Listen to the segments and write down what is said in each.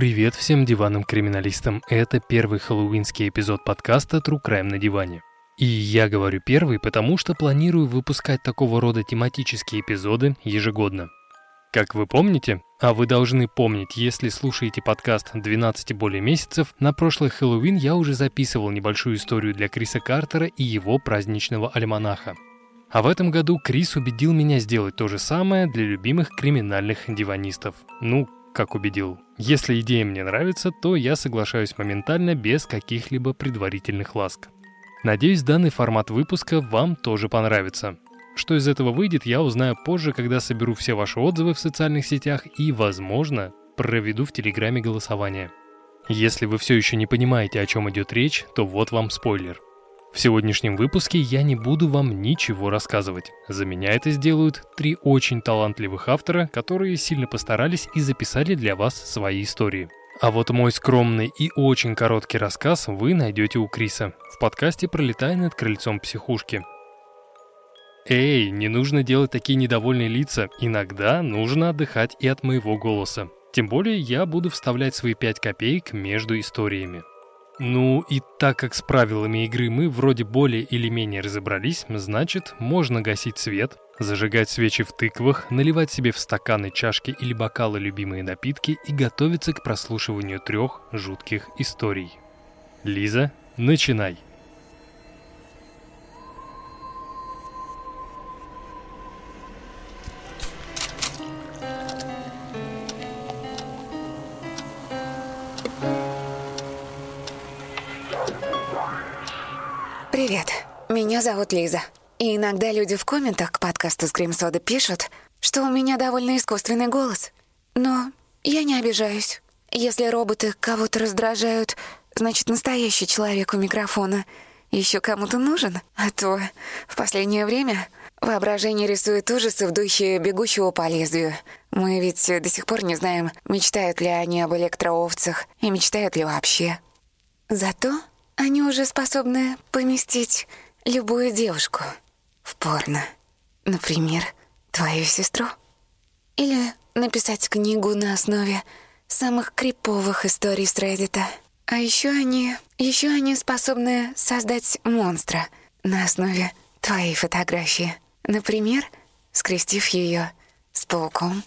Привет всем диванным криминалистам. Это первый хэллоуинский эпизод подкаста True Crime на диване. И я говорю первый, потому что планирую выпускать такого рода тематические эпизоды ежегодно. Как вы помните, а вы должны помнить, если слушаете подкаст 12 и более месяцев, на прошлый Хэллоуин я уже записывал небольшую историю для Криса Картера и его праздничного альманаха. А в этом году Крис убедил меня сделать то же самое для любимых криминальных диванистов. Ну, как убедил. Если идея мне нравится, то я соглашаюсь моментально без каких-либо предварительных ласк. Надеюсь, данный формат выпуска вам тоже понравится. Что из этого выйдет, я узнаю позже, когда соберу все ваши отзывы в социальных сетях и, возможно, проведу в Телеграме голосование. Если вы все еще не понимаете, о чем идет речь, то вот вам спойлер – в сегодняшнем выпуске я не буду вам ничего рассказывать. За меня это сделают три очень талантливых автора, которые сильно постарались и записали для вас свои истории. А вот мой скромный и очень короткий рассказ вы найдете у Криса в подкасте «Пролетая над крыльцом психушки». Эй, не нужно делать такие недовольные лица, иногда нужно отдыхать и от моего голоса. Тем более я буду вставлять свои пять копеек между историями. Ну и так как с правилами игры мы вроде более или менее разобрались, значит, можно гасить свет, зажигать свечи в тыквах, наливать себе в стаканы, чашки или бокалы любимые напитки и готовиться к прослушиванию трех жутких историй. Лиза, начинай! Привет, меня зовут Лиза. И иногда люди в комментах к подкасту «Скрим Сода» пишут, что у меня довольно искусственный голос. Но я не обижаюсь. Если роботы кого-то раздражают, значит, настоящий человек у микрофона еще кому-то нужен. А то в последнее время воображение рисует ужасы в духе бегущего по лезвию. Мы ведь до сих пор не знаем, мечтают ли они об электроовцах и мечтают ли вообще. Зато они уже способны поместить любую девушку в порно. Например, твою сестру. Или написать книгу на основе самых криповых историй с Reddit. А еще они, еще они способны создать монстра на основе твоей фотографии. Например, скрестив ее с пауком.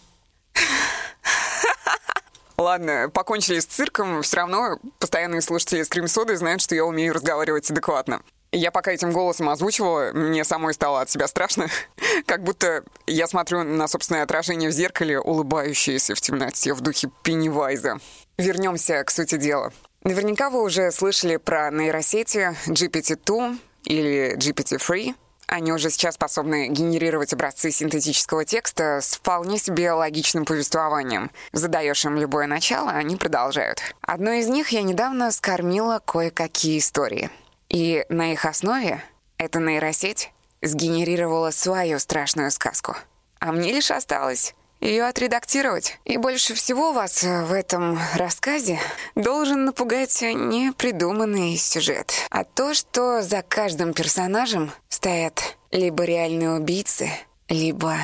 Ладно, покончили с цирком, все равно постоянные слушатели скрим-соды знают, что я умею разговаривать адекватно. Я пока этим голосом озвучивала, мне самой стало от себя страшно. Как будто я смотрю на собственное отражение в зеркале, улыбающееся в темноте в духе Пеннивайза. Вернемся к сути дела. Наверняка вы уже слышали про нейросети GPT-2 или GPT-3. Они уже сейчас способны генерировать образцы синтетического текста с вполне себе логичным повествованием. Задаешь им любое начало, они продолжают. Одной из них я недавно скормила кое-какие истории. И на их основе эта нейросеть сгенерировала свою страшную сказку. А мне лишь осталось ее отредактировать. И больше всего вас в этом рассказе должен напугать непридуманный сюжет, а то, что за каждым персонажем стоят либо реальные убийцы, либо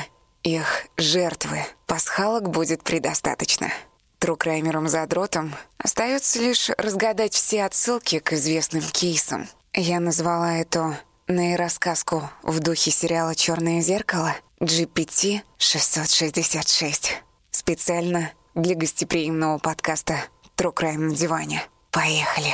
их жертвы. Пасхалок будет предостаточно. Трукраймером-задротом остается лишь разгадать все отсылки к известным кейсам. Я назвала эту нейросказку в духе сериала «Черное зеркало» GPT-666. Специально для гостеприимного подкаста «True Crime на диване». Поехали!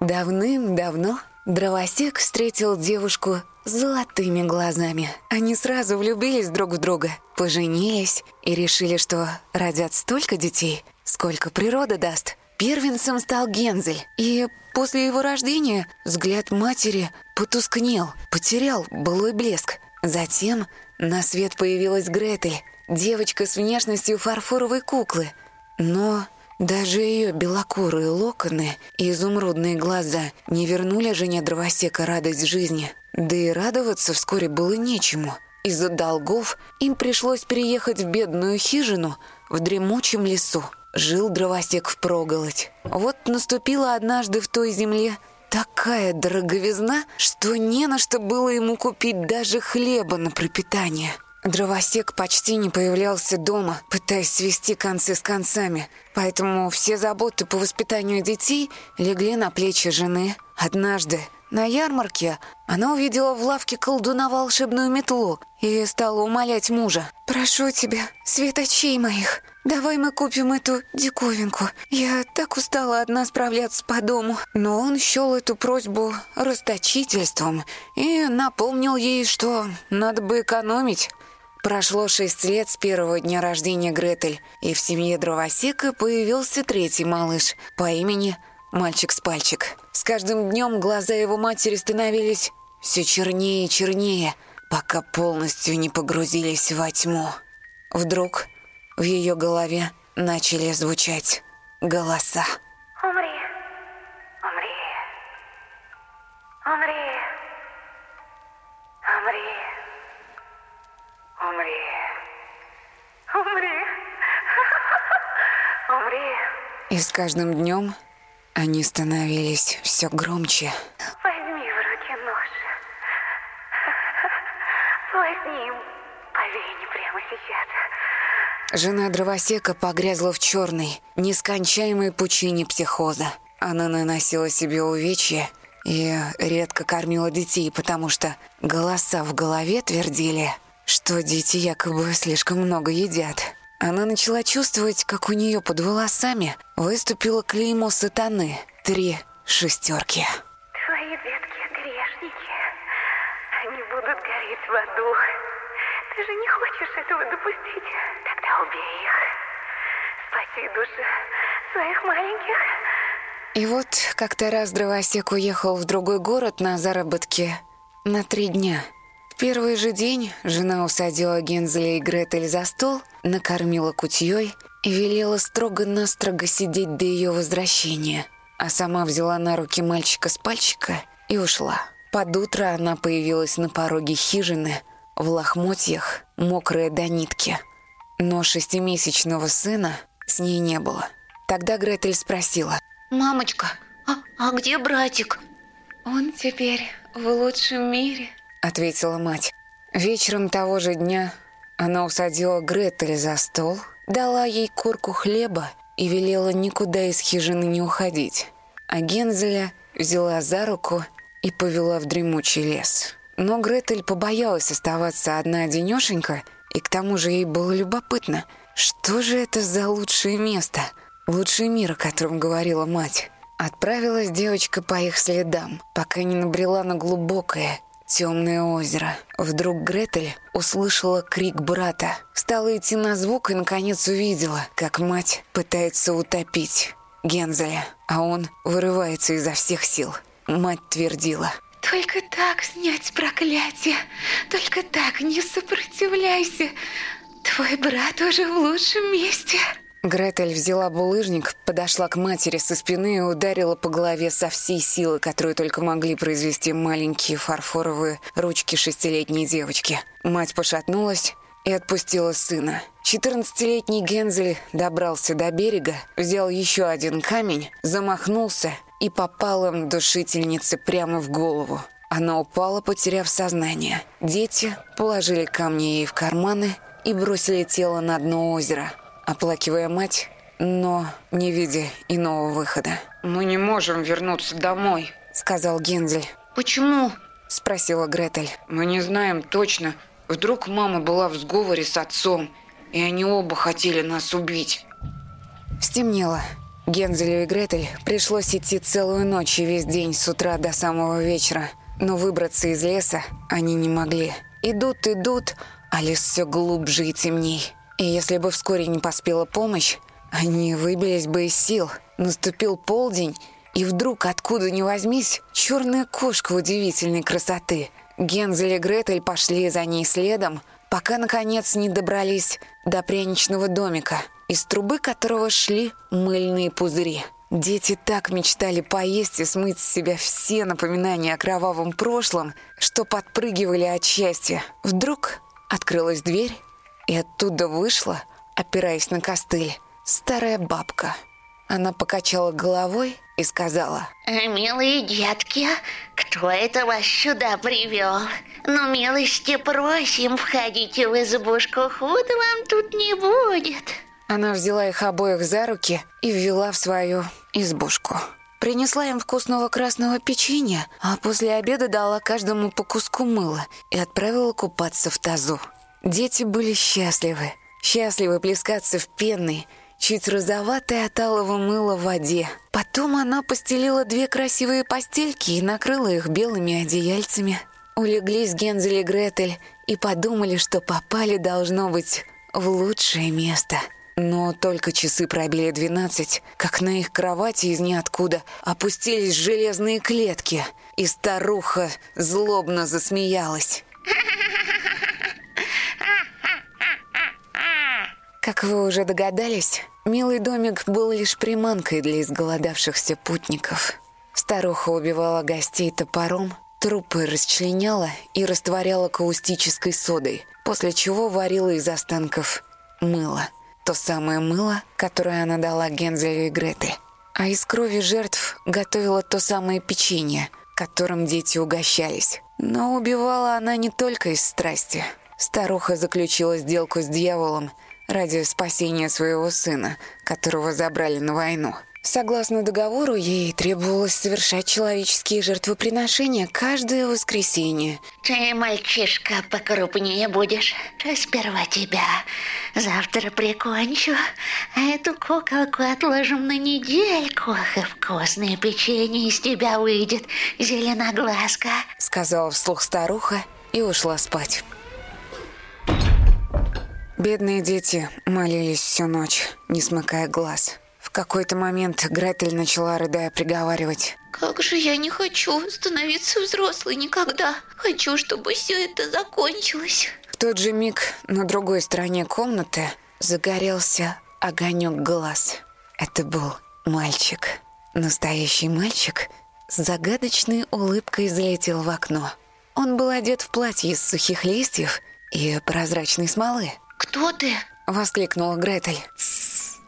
Давным-давно Дровосек встретил девушку золотыми глазами. Они сразу влюбились друг в друга, поженились и решили, что родят столько детей, сколько природа даст. Первенцем стал Гензель, и после его рождения взгляд матери потускнел, потерял былой блеск. Затем на свет появилась Гретель, девочка с внешностью фарфоровой куклы. Но даже ее белокурые локоны и изумрудные глаза не вернули жене дровосека радость жизни. Да и радоваться вскоре было нечему. Из-за долгов им пришлось переехать в бедную хижину в дремучем лесу. жил дровосек впроголодь. Вот наступила однажды в той земле такая дороговизна, что не на что было ему купить даже хлеба на пропитание. Дровосек почти не появлялся дома, пытаясь свести концы с концами, поэтому все заботы по воспитанию детей легли на плечи жены. Однажды на ярмарке она увидела в лавке колдуна волшебную метлу и стала умолять мужа. «Прошу тебя, светочей моих, давай мы купим эту диковинку. Я так устала одна справляться по дому». Но он счел эту просьбу расточительством и напомнил ей, что надо бы экономить. Прошло шесть лет с первого дня рождения Гретель, и в семье дровосека появился третий малыш по имени Мальчик с пальчик. С каждым днем глаза его матери становились все чернее и чернее, пока полностью не погрузились во тьму. Вдруг в ее голове начали звучать голоса. Умри, умри, умри, умри. Умри. Умри. Умри. И с каждым днем они становились все громче. Возьми в руки нож. Возьми им по вене прямо сейчас. Жена дровосека погрязла в черной, нескончаемой пучине психоза. Она наносила себе увечья и редко кормила детей, потому что голоса в голове твердили, что дети якобы слишком много едят. Она начала чувствовать, как у нее под волосами выступило клеймо сатаны. Три шестерки. Твои детки грешники. Они будут гореть в аду. Ты же не хочешь этого допустить. Тогда убей их. Спаси души своих маленьких. И вот как-то раз дровосек уехал в другой город на заработки на три дня. В первый же день жена усадила Гензеля и Гретель за стол, накормила кутьей и велела строго-настрого сидеть до ее возвращения, а сама взяла на руки мальчика с пальчика и ушла. Под утро она появилась на пороге хижины в лохмотьях, мокрая до нитки. Но шестимесячного сына с ней не было. Тогда Гретель спросила, Мамочка, а, а где братик? «Он теперь в лучшем мире», — ответила мать. Вечером того же дня она усадила Гретель за стол, дала ей курку хлеба и велела никуда из хижины не уходить. А Гензеля взяла за руку и повела в дремучий лес. Но Гретель побоялась оставаться одна денешенька, и к тому же ей было любопытно, что же это за лучшее место, лучший мир, о котором говорила мать. Отправилась девочка по их следам, пока не набрела на глубокое, темное озеро. Вдруг Гретель услышала крик брата. Стала идти на звук и, наконец, увидела, как мать пытается утопить Гензеля, а он вырывается изо всех сил. Мать твердила. Только так снять проклятие. Только так не сопротивляйся. Твой брат уже в лучшем месте. Гретель взяла булыжник, подошла к матери со спины и ударила по голове со всей силы, которую только могли произвести маленькие фарфоровые ручки шестилетней девочки. Мать пошатнулась и отпустила сына. Четырнадцатилетний Гензель добрался до берега, взял еще один камень, замахнулся и попал им душительнице прямо в голову. Она упала, потеряв сознание. Дети положили камни ей в карманы и бросили тело на дно озера – оплакивая мать, но не видя иного выхода. Мы не можем вернуться домой. Сказал Гензель. Почему? Спросила Гретель. Мы не знаем точно. Вдруг мама была в сговоре с отцом, и они оба хотели нас убить. Стемнело. Гензелю и Гретель пришлось идти целую ночь и весь день с утра до самого вечера. Но выбраться из леса они не могли. Идут, идут, а лес все глубже и темней. И если бы вскоре не поспела помощь, они выбились бы из сил. Наступил полдень, и вдруг, откуда ни возьмись, черная кошка удивительной красоты. Гензель и Гретель пошли за ней следом, пока, наконец, не добрались до пряничного домика, из трубы которого шли мыльные пузыри. Дети так мечтали поесть и смыть с себя все напоминания о кровавом прошлом, что подпрыгивали от счастья. Вдруг открылась дверь, и оттуда вышла, опираясь на костыль, старая бабка. Она покачала головой и сказала. «Милые детки, кто это вас сюда привел? Ну, милости просим, входите в избушку, худо вам тут не будет». Она взяла их обоих за руки и ввела в свою избушку. Принесла им вкусного красного печенья, а после обеда дала каждому по куску мыла и отправила купаться в тазу. Дети были счастливы. Счастливы плескаться в пенной, чуть розоватой от алого мыла в воде. Потом она постелила две красивые постельки и накрыла их белыми одеяльцами. Улеглись Гензель и Гретель и подумали, что попали, должно быть, в лучшее место — но только часы пробили двенадцать, как на их кровати из ниоткуда опустились железные клетки, и старуха злобно засмеялась. Как вы уже догадались, милый домик был лишь приманкой для изголодавшихся путников. Старуха убивала гостей топором, трупы расчленяла и растворяла каустической содой, после чего варила из останков мыло – то самое мыло, которое она дала Гензелю и Гретель. А из крови жертв готовила то самое печенье, которым дети угощались. Но убивала она не только из страсти. Старуха заключила сделку с дьяволом ради спасения своего сына, которого забрали на войну. Согласно договору, ей требовалось совершать человеческие жертвоприношения каждое воскресенье. Ты, мальчишка, покрупнее будешь. Сперва тебя. Завтра прикончу. А эту куколку отложим на недельку. И вкусное печенье из тебя выйдет, зеленоглазка. Сказала вслух старуха и ушла спать. Бедные дети молились всю ночь, не смыкая глаз какой-то момент Гретель начала, рыдая, приговаривать. «Как же я не хочу становиться взрослой никогда. Хочу, чтобы все это закончилось». В тот же миг на другой стороне комнаты загорелся огонек глаз. Это был мальчик. Настоящий мальчик с загадочной улыбкой залетел в окно. Он был одет в платье из сухих листьев и прозрачной смолы. «Кто ты?» — воскликнула Гретель.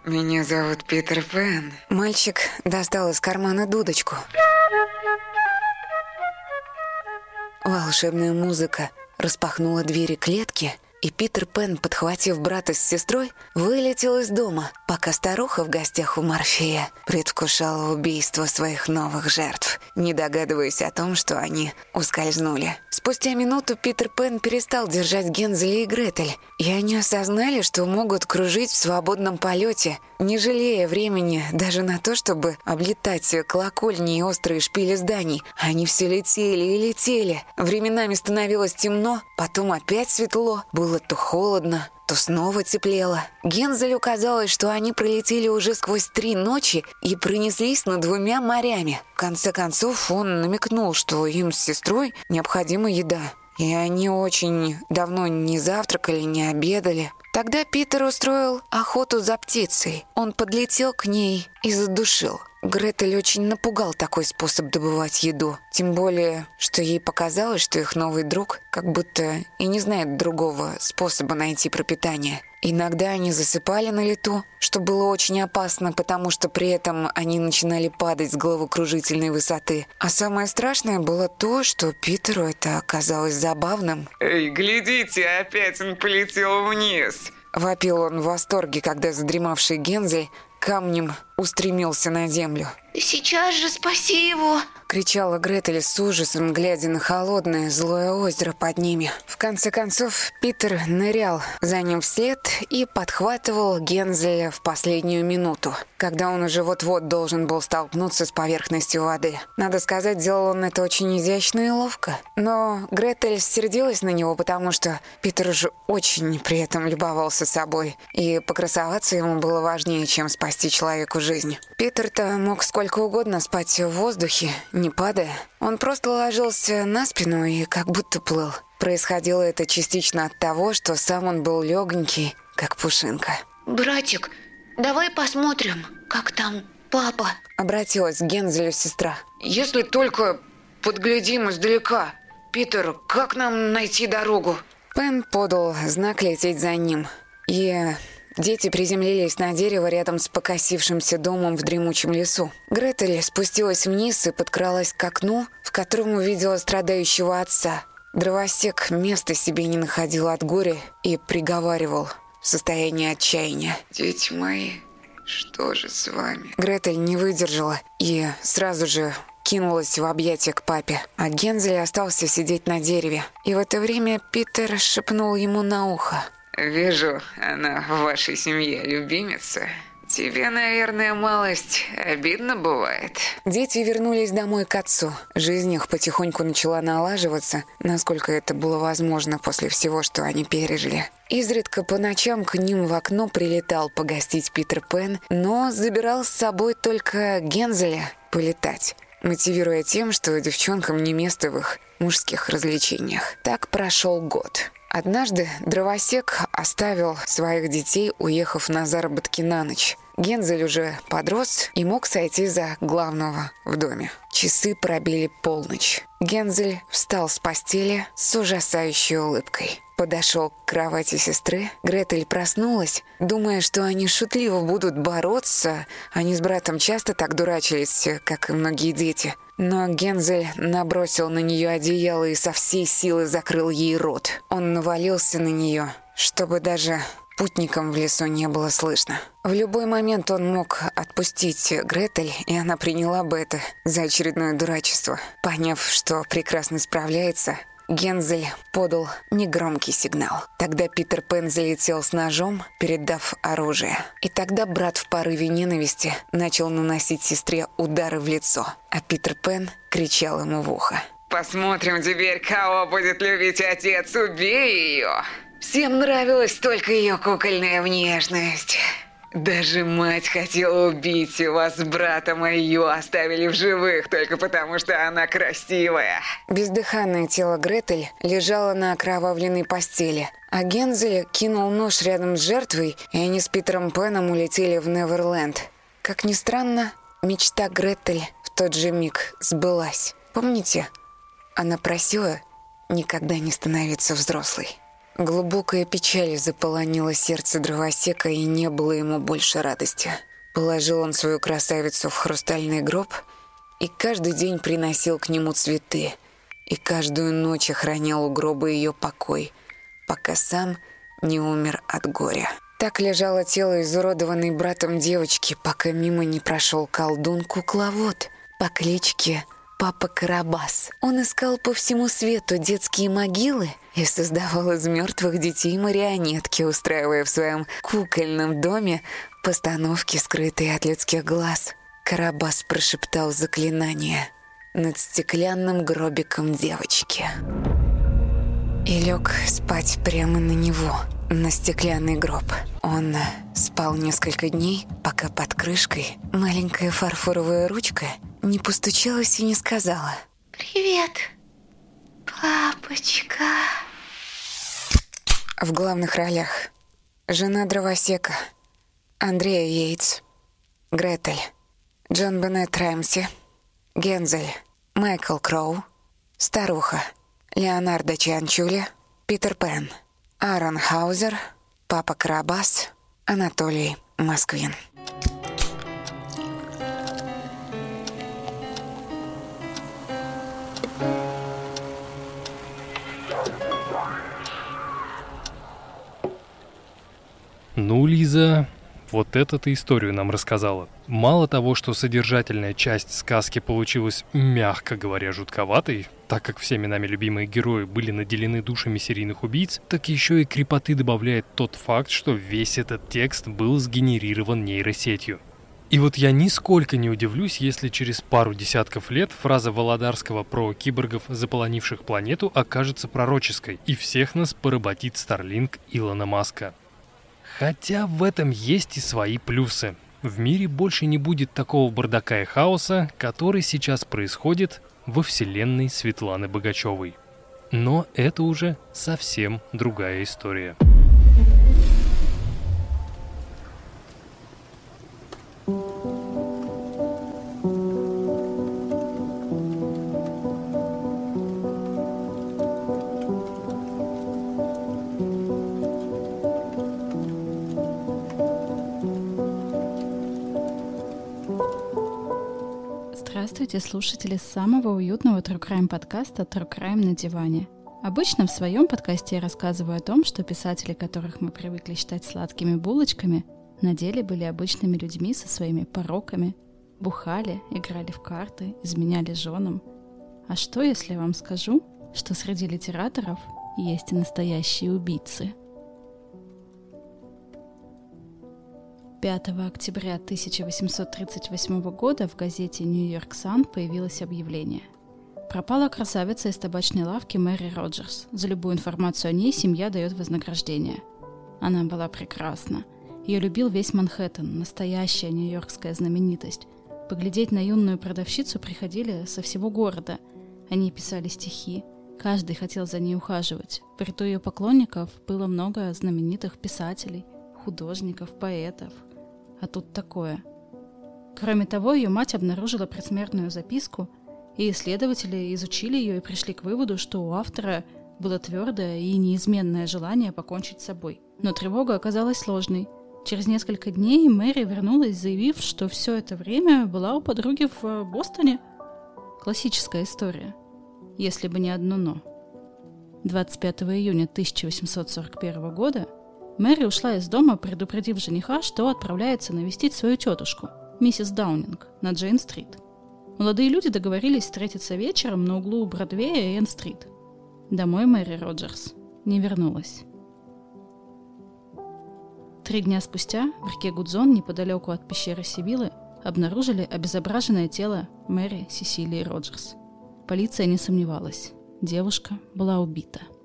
Меня зовут Питер Пен. Мальчик достал из кармана дудочку. Волшебная музыка распахнула двери клетки, и Питер Пен, подхватив брата с сестрой, вылетел из дома, пока старуха в гостях у Морфея предвкушала убийство своих новых жертв, не догадываясь о том, что они ускользнули. Спустя минуту Питер Пен перестал держать Гензеля и Гретель, и они осознали, что могут кружить в свободном полете, не жалея времени даже на то, чтобы облетать колокольни и острые шпили зданий. Они все летели и летели. Временами становилось темно, потом опять светло, было то холодно, то снова теплело. Гензелю казалось, что они пролетели уже сквозь три ночи и пронеслись над двумя морями. В конце концов, он намекнул, что им с сестрой необходима еда. И они очень давно не завтракали, не обедали. Тогда Питер устроил охоту за птицей. Он подлетел к ней и задушил. Гретель очень напугал такой способ добывать еду. Тем более, что ей показалось, что их новый друг как будто и не знает другого способа найти пропитание. Иногда они засыпали на лету, что было очень опасно, потому что при этом они начинали падать с головокружительной высоты. А самое страшное было то, что Питеру это оказалось забавным. «Эй, глядите, опять он полетел вниз!» Вопил он в восторге, когда задремавший Гензель камнем устремился на землю. «Сейчас же спаси его!» — кричала Гретель с ужасом, глядя на холодное, злое озеро под ними. В конце концов, Питер нырял за ним вслед и подхватывал Гензеля в последнюю минуту, когда он уже вот-вот должен был столкнуться с поверхностью воды. Надо сказать, делал он это очень изящно и ловко. Но Гретель сердилась на него, потому что Питер уже очень при этом любовался собой, и покрасоваться ему было важнее, чем спасти человеку жизнь. Питер-то мог сколько угодно спать в воздухе, не падая. Он просто ложился на спину и как будто плыл. Происходило это частично от того, что сам он был легонький, как пушинка. «Братик, давай посмотрим, как там папа?» Обратилась к Гензелю сестра. «Если только подглядим издалека. Питер, как нам найти дорогу?» Пен подал знак лететь за ним. И Дети приземлились на дерево рядом с покосившимся домом в дремучем лесу. Гретель спустилась вниз и подкралась к окну, в котором увидела страдающего отца. Дровосек места себе не находил от горя и приговаривал в состоянии отчаяния. «Дети мои, что же с вами?» Гретель не выдержала и сразу же кинулась в объятия к папе, а Гензель остался сидеть на дереве. И в это время Питер шепнул ему на ухо. «Вижу, она в вашей семье любимица. Тебе, наверное, малость обидно бывает». Дети вернулись домой к отцу. Жизнь их потихоньку начала налаживаться, насколько это было возможно после всего, что они пережили. Изредка по ночам к ним в окно прилетал погостить Питер Пен, но забирал с собой только Гензеля полетать мотивируя тем, что девчонкам не место в их мужских развлечениях. Так прошел год. Однажды дровосек оставил своих детей, уехав на заработки на ночь. Гензель уже подрос и мог сойти за главного в доме. Часы пробили полночь. Гензель встал с постели с ужасающей улыбкой. Подошел к кровати сестры. Гретель проснулась, думая, что они шутливо будут бороться. Они с братом часто так дурачились, как и многие дети. Но Гензель набросил на нее одеяло и со всей силы закрыл ей рот. Он навалился на нее, чтобы даже Путникам в лесу не было слышно. В любой момент он мог отпустить Гретель, и она приняла бы это за очередное дурачество. Поняв, что прекрасно справляется, Гензель подал негромкий сигнал. Тогда Питер Пен залетел с ножом, передав оружие. И тогда брат в порыве ненависти начал наносить сестре удары в лицо, а Питер Пен кричал ему в ухо. «Посмотрим теперь, кого будет любить отец. Убей ее!» Всем нравилась только ее кукольная внешность. Даже мать хотела убить вас, брата ее оставили в живых только потому, что она красивая. Бездыханное тело Гретель лежало на окровавленной постели, а Гензель кинул нож рядом с жертвой, и они с Питером Пеном улетели в Неверленд. Как ни странно, мечта Гретель в тот же миг сбылась. Помните, она просила никогда не становиться взрослой. Глубокая печаль заполонила сердце дровосека, и не было ему больше радости. Положил он свою красавицу в хрустальный гроб и каждый день приносил к нему цветы, и каждую ночь охранял у гроба ее покой, пока сам не умер от горя. Так лежало тело изуродованной братом девочки, пока мимо не прошел колдун-кукловод по кличке Папа Карабас. Он искал по всему свету детские могилы и создавал из мертвых детей марионетки, устраивая в своем кукольном доме постановки, скрытые от людских глаз. Карабас прошептал заклинание над стеклянным гробиком девочки. И лег спать прямо на него, на стеклянный гроб. Он спал несколько дней, пока под крышкой маленькая фарфоровая ручка не постучалась и не сказала. «Привет, папочка». В главных ролях жена дровосека, Андрея Йейтс, Гретель, Джон Беннет Рэмси, Гензель, Майкл Кроу, Старуха, Леонардо Чанчули, Питер Пен, Аарон Хаузер, Папа Карабас, Анатолий Москвин. Ну, Лиза, вот это ты историю нам рассказала. Мало того, что содержательная часть сказки получилась, мягко говоря, жутковатой, так как всеми нами любимые герои были наделены душами серийных убийц, так еще и крепоты добавляет тот факт, что весь этот текст был сгенерирован нейросетью. И вот я нисколько не удивлюсь, если через пару десятков лет фраза Володарского про киборгов, заполонивших планету, окажется пророческой, и всех нас поработит Старлинг Илона Маска. Хотя в этом есть и свои плюсы. В мире больше не будет такого бардака и хаоса, который сейчас происходит во вселенной Светланы Богачевой. Но это уже совсем другая история. Здравствуйте, слушатели самого уютного True Crime подкаста True Crime на диване. Обычно в своем подкасте я рассказываю о том, что писатели, которых мы привыкли считать сладкими булочками, на деле были обычными людьми со своими пороками, бухали, играли в карты, изменяли женам. А что, если я вам скажу, что среди литераторов есть и настоящие убийцы – 5 октября 1838 года в газете «Нью-Йорк Сан» появилось объявление. Пропала красавица из табачной лавки Мэри Роджерс. За любую информацию о ней семья дает вознаграждение. Она была прекрасна. Ее любил весь Манхэттен, настоящая нью-йоркская знаменитость. Поглядеть на юную продавщицу приходили со всего города. Они писали стихи. Каждый хотел за ней ухаживать. В ряду ее поклонников было много знаменитых писателей, художников, поэтов – а тут такое. Кроме того, ее мать обнаружила предсмертную записку, и исследователи изучили ее и пришли к выводу, что у автора было твердое и неизменное желание покончить с собой. Но тревога оказалась сложной. Через несколько дней Мэри вернулась, заявив, что все это время была у подруги в э, Бостоне. Классическая история. Если бы не одно «но». 25 июня 1841 года Мэри ушла из дома, предупредив жениха, что отправляется навестить свою тетушку, миссис Даунинг, на Джейн-стрит. Молодые люди договорились встретиться вечером на углу Бродвея и Энн-стрит. Домой Мэри Роджерс не вернулась. Три дня спустя в реке Гудзон, неподалеку от пещеры Сибилы, обнаружили обезображенное тело Мэри Сесилии Роджерс. Полиция не сомневалась. Девушка была убита –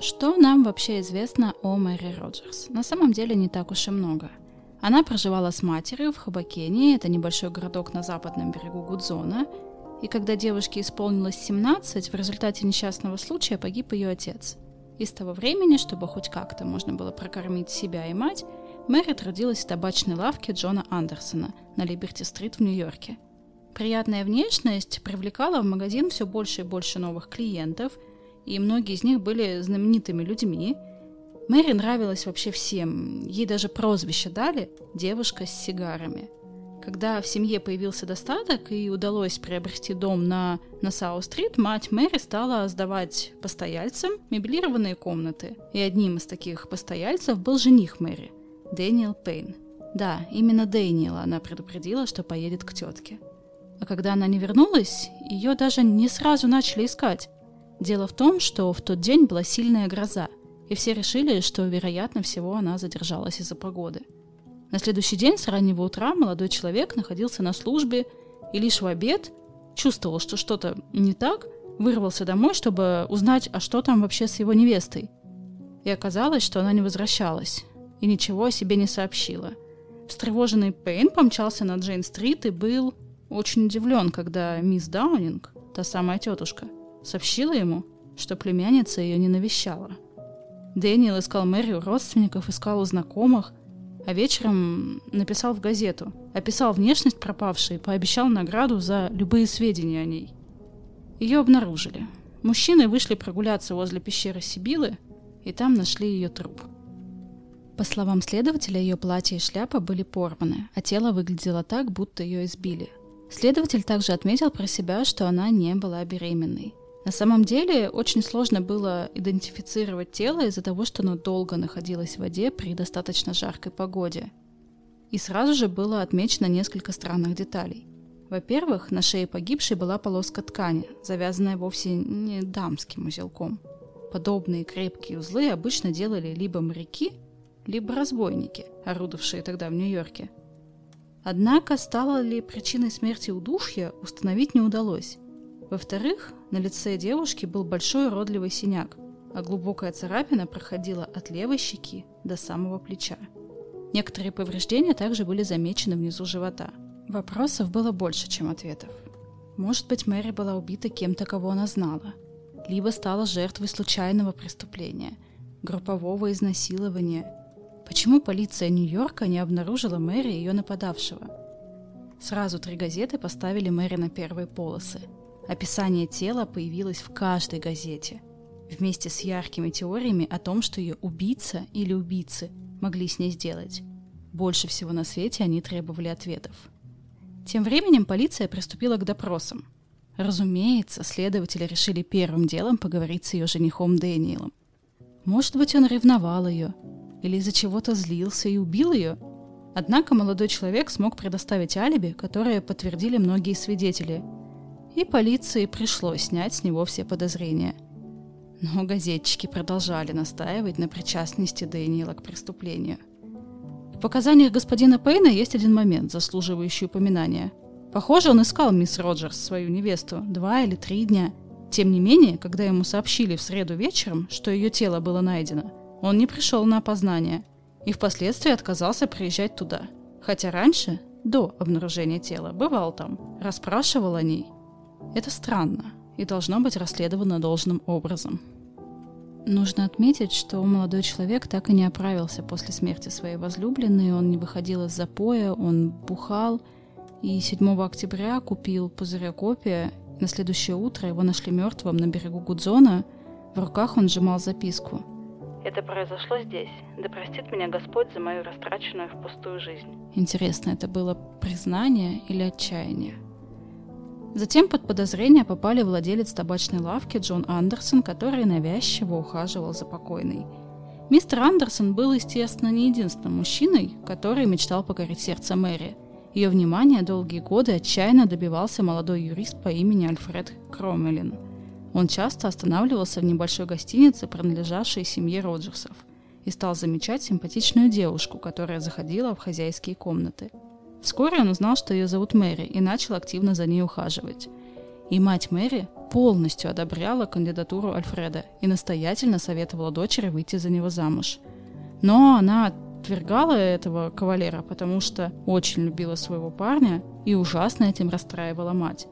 что нам вообще известно о Мэри Роджерс? На самом деле не так уж и много. Она проживала с матерью в Хабакене, это небольшой городок на западном берегу Гудзона, и когда девушке исполнилось 17, в результате несчастного случая погиб ее отец. И с того времени, чтобы хоть как-то можно было прокормить себя и мать, Мэри трудилась в табачной лавке Джона Андерсона на Либерти-стрит в Нью-Йорке. Приятная внешность привлекала в магазин все больше и больше новых клиентов – и многие из них были знаменитыми людьми. Мэри нравилась вообще всем, ей даже прозвище дали «девушка с сигарами». Когда в семье появился достаток и удалось приобрести дом на, на Сау-стрит, мать Мэри стала сдавать постояльцам меблированные комнаты. И одним из таких постояльцев был жених Мэри, Дэниел Пейн. Да, именно Дэниела она предупредила, что поедет к тетке. А когда она не вернулась, ее даже не сразу начали искать. Дело в том, что в тот день была сильная гроза, и все решили, что, вероятно всего, она задержалась из-за погоды. На следующий день с раннего утра молодой человек находился на службе и лишь в обед чувствовал, что что-то не так, вырвался домой, чтобы узнать, а что там вообще с его невестой. И оказалось, что она не возвращалась и ничего о себе не сообщила. Встревоженный Пейн помчался на Джейн-стрит и был очень удивлен, когда мисс Даунинг, та самая тетушка, сообщила ему, что племянница ее не навещала. Дэниел искал Мэри у родственников, искал у знакомых, а вечером написал в газету, описал внешность пропавшей пообещал награду за любые сведения о ней. Ее обнаружили. Мужчины вышли прогуляться возле пещеры Сибилы, и там нашли ее труп. По словам следователя, ее платье и шляпа были порваны, а тело выглядело так, будто ее избили. Следователь также отметил про себя, что она не была беременной. На самом деле очень сложно было идентифицировать тело из-за того, что оно долго находилось в воде при достаточно жаркой погоде. И сразу же было отмечено несколько странных деталей. Во-первых, на шее погибшей была полоска ткани, завязанная вовсе не дамским узелком. Подобные крепкие узлы обычно делали либо моряки, либо разбойники, орудовавшие тогда в Нью-Йорке. Однако, стало ли причиной смерти удушья, установить не удалось. Во-вторых, на лице девушки был большой уродливый синяк, а глубокая царапина проходила от левой щеки до самого плеча. Некоторые повреждения также были замечены внизу живота. Вопросов было больше, чем ответов. Может быть, Мэри была убита кем-то, кого она знала, либо стала жертвой случайного преступления, группового изнасилования. Почему полиция Нью-Йорка не обнаружила Мэри и ее нападавшего? Сразу три газеты поставили Мэри на первые полосы – Описание тела появилось в каждой газете, вместе с яркими теориями о том, что ее убийца или убийцы могли с ней сделать. Больше всего на свете они требовали ответов. Тем временем полиция приступила к допросам. Разумеется, следователи решили первым делом поговорить с ее женихом Дэниелом. Может быть, он ревновал ее, или из-за чего-то злился и убил ее. Однако молодой человек смог предоставить алиби, которое подтвердили многие свидетели. И полиции пришлось снять с него все подозрения. Но газетчики продолжали настаивать на причастности Дэниела к преступлению. В показаниях господина Пейна есть один момент, заслуживающий упоминания. Похоже, он искал мисс Роджерс, свою невесту, два или три дня. Тем не менее, когда ему сообщили в среду вечером, что ее тело было найдено, он не пришел на опознание и впоследствии отказался приезжать туда. Хотя раньше, до обнаружения тела, бывал там, расспрашивал о ней. Это странно и должно быть расследовано должным образом. Нужно отметить, что молодой человек так и не оправился после смерти своей возлюбленной, он не выходил из запоя, он бухал, и 7 октября купил пузырек опия. На следующее утро его нашли мертвым на берегу Гудзона. В руках он сжимал записку. «Это произошло здесь. Да простит меня Господь за мою растраченную впустую жизнь». Интересно, это было признание или отчаяние? Затем под подозрение попали владелец табачной лавки Джон Андерсон, который навязчиво ухаживал за покойной. Мистер Андерсон был, естественно, не единственным мужчиной, который мечтал покорить сердце Мэри. Ее внимание долгие годы отчаянно добивался молодой юрист по имени Альфред Кромелин. Он часто останавливался в небольшой гостинице, принадлежавшей семье Роджерсов, и стал замечать симпатичную девушку, которая заходила в хозяйские комнаты – Вскоре он узнал, что ее зовут Мэри, и начал активно за ней ухаживать. И мать Мэри полностью одобряла кандидатуру Альфреда и настоятельно советовала дочери выйти за него замуж. Но она отвергала этого кавалера, потому что очень любила своего парня и ужасно этим расстраивала мать.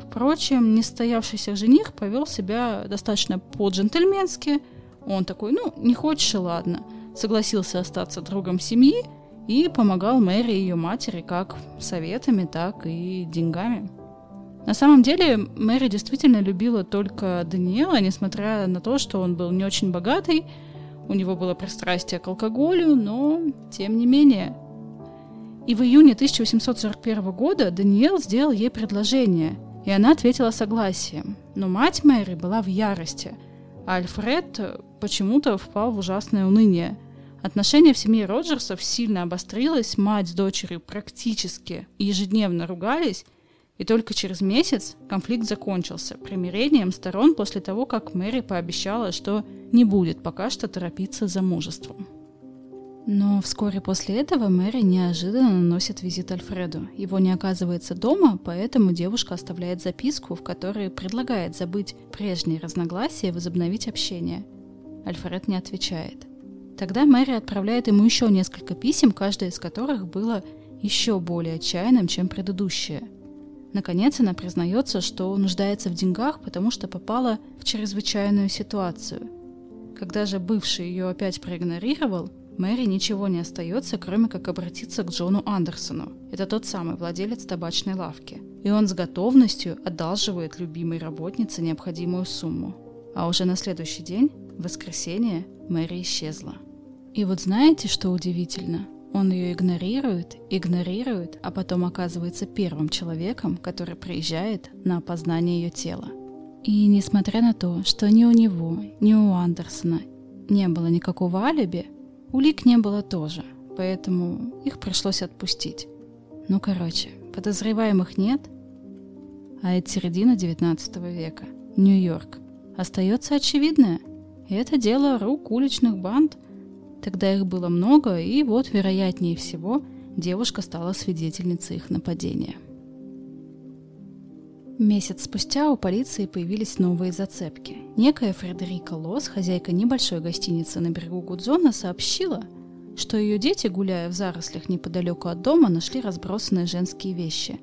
Впрочем, нестоявшийся жених повел себя достаточно по-джентльменски. Он такой, ну, не хочешь, и ладно. Согласился остаться другом семьи – и помогал Мэри и ее матери как советами, так и деньгами. На самом деле Мэри действительно любила только Даниэла, несмотря на то, что он был не очень богатый, у него было пристрастие к алкоголю, но тем не менее. И в июне 1841 года Даниэл сделал ей предложение, и она ответила согласием. Но мать Мэри была в ярости, а Альфред почему-то впал в ужасное уныние – Отношение в семье Роджерсов сильно обострилось, мать с дочерью практически ежедневно ругались, и только через месяц конфликт закончился примирением сторон после того, как Мэри пообещала, что не будет пока что торопиться за мужеством. Но вскоре после этого Мэри неожиданно наносит визит Альфреду. Его не оказывается дома, поэтому девушка оставляет записку, в которой предлагает забыть прежние разногласия и возобновить общение. Альфред не отвечает. Тогда Мэри отправляет ему еще несколько писем, каждое из которых было еще более отчаянным, чем предыдущее. Наконец она признается, что нуждается в деньгах, потому что попала в чрезвычайную ситуацию. Когда же бывший ее опять проигнорировал, Мэри ничего не остается, кроме как обратиться к Джону Андерсону. Это тот самый владелец табачной лавки. И он с готовностью одалживает любимой работнице необходимую сумму. А уже на следующий день в воскресенье Мэри исчезла. И вот знаете, что удивительно? Он ее игнорирует, игнорирует, а потом оказывается первым человеком, который приезжает на опознание ее тела. И несмотря на то, что ни у него, ни у Андерсона не было никакого алиби, улик не было тоже, поэтому их пришлось отпустить. Ну, короче, подозреваемых нет, а это середина 19 века, Нью-Йорк. Остается очевидное – это дело рук уличных банд. Тогда их было много, и вот, вероятнее всего, девушка стала свидетельницей их нападения. Месяц спустя у полиции появились новые зацепки. Некая Фредерика Лос, хозяйка небольшой гостиницы на берегу Гудзона, сообщила, что ее дети, гуляя в зарослях неподалеку от дома, нашли разбросанные женские вещи.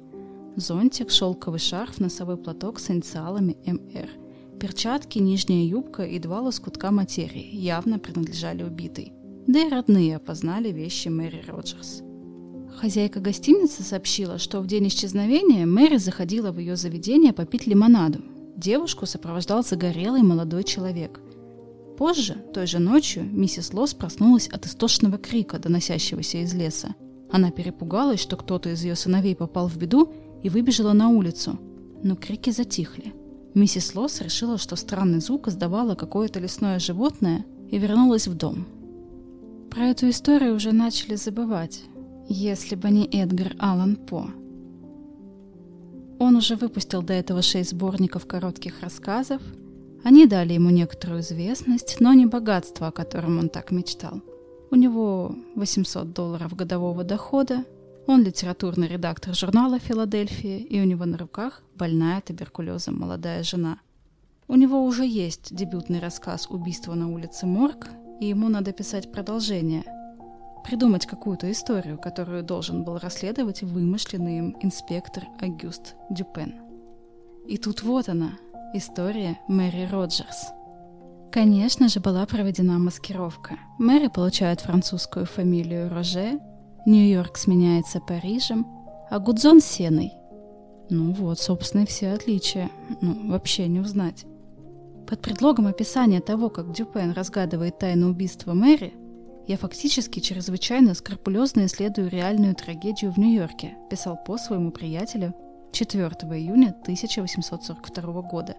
Зонтик, шелковый шарф, носовой платок с инициалами МР – Перчатки, нижняя юбка и два лоскутка материи явно принадлежали убитой. Да и родные опознали вещи Мэри Роджерс. Хозяйка гостиницы сообщила, что в день исчезновения Мэри заходила в ее заведение попить лимонаду. Девушку сопровождал загорелый молодой человек. Позже, той же ночью, миссис Лос проснулась от истошного крика, доносящегося из леса. Она перепугалась, что кто-то из ее сыновей попал в беду и выбежала на улицу. Но крики затихли. Миссис Лосс решила, что странный звук издавало какое-то лесное животное и вернулась в дом. Про эту историю уже начали забывать, если бы не Эдгар Аллан По. Он уже выпустил до этого шесть сборников коротких рассказов. Они дали ему некоторую известность, но не богатство, о котором он так мечтал. У него 800 долларов годового дохода, он литературный редактор журнала «Филадельфия», и у него на руках больная туберкулезом молодая жена. У него уже есть дебютный рассказ «Убийство на улице Морг», и ему надо писать продолжение – придумать какую-то историю, которую должен был расследовать вымышленный им инспектор Агюст Дюпен. И тут вот она, история Мэри Роджерс. Конечно же, была проведена маскировка. Мэри получает французскую фамилию Роже, Нью-Йорк сменяется Парижем, а Гудзон — Сеной. Ну вот, собственно, и все отличия. Ну, вообще не узнать. Под предлогом описания того, как Дюпен разгадывает тайну убийства Мэри, я фактически чрезвычайно скрупулезно исследую реальную трагедию в Нью-Йорке, писал по своему приятелю 4 июня 1842 года.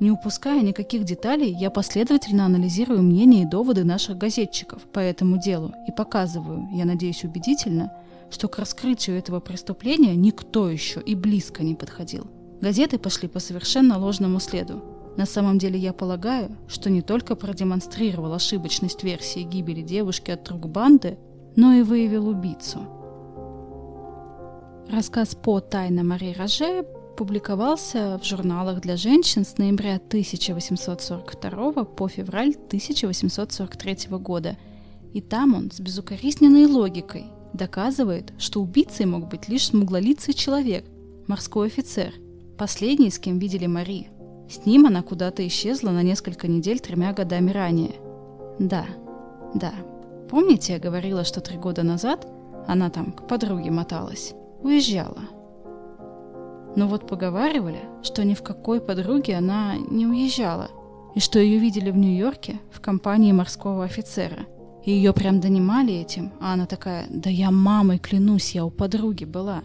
Не упуская никаких деталей, я последовательно анализирую мнения и доводы наших газетчиков по этому делу и показываю, я надеюсь убедительно, что к раскрытию этого преступления никто еще и близко не подходил. Газеты пошли по совершенно ложному следу. На самом деле я полагаю, что не только продемонстрировал ошибочность версии гибели девушки от рук банды, но и выявил убийцу. Рассказ по «Тайна Мари Роже» публиковался в журналах для женщин с ноября 1842 по февраль 1843 года, и там он с безукоризненной логикой доказывает, что убийцей мог быть лишь смуглолицый человек, морской офицер, последний, с кем видели Мари, с ним она куда-то исчезла на несколько недель тремя годами ранее. Да, да. Помните, я говорила, что три года назад она там к подруге моталась? Уезжала. Но вот поговаривали, что ни в какой подруге она не уезжала, и что ее видели в Нью-Йорке в компании морского офицера. И ее прям донимали этим, а она такая, да я мамой клянусь, я у подруги была.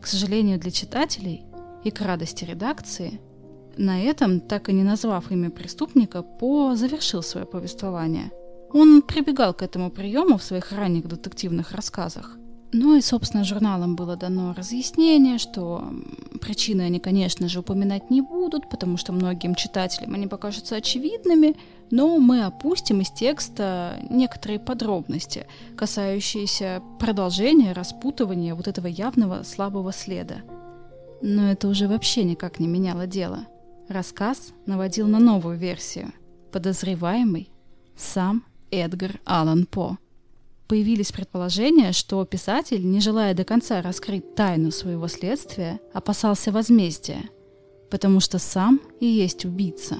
К сожалению для читателей и к радости редакции, на этом, так и не назвав имя преступника, По завершил свое повествование. Он прибегал к этому приему в своих ранних детективных рассказах. Ну и, собственно, журналам было дано разъяснение, что причины они, конечно же, упоминать не будут, потому что многим читателям они покажутся очевидными, но мы опустим из текста некоторые подробности, касающиеся продолжения, распутывания вот этого явного слабого следа. Но это уже вообще никак не меняло дело – Рассказ наводил на новую версию. Подозреваемый сам Эдгар Аллан По. Появились предположения, что писатель, не желая до конца раскрыть тайну своего следствия, опасался возмездия, потому что сам и есть убийца.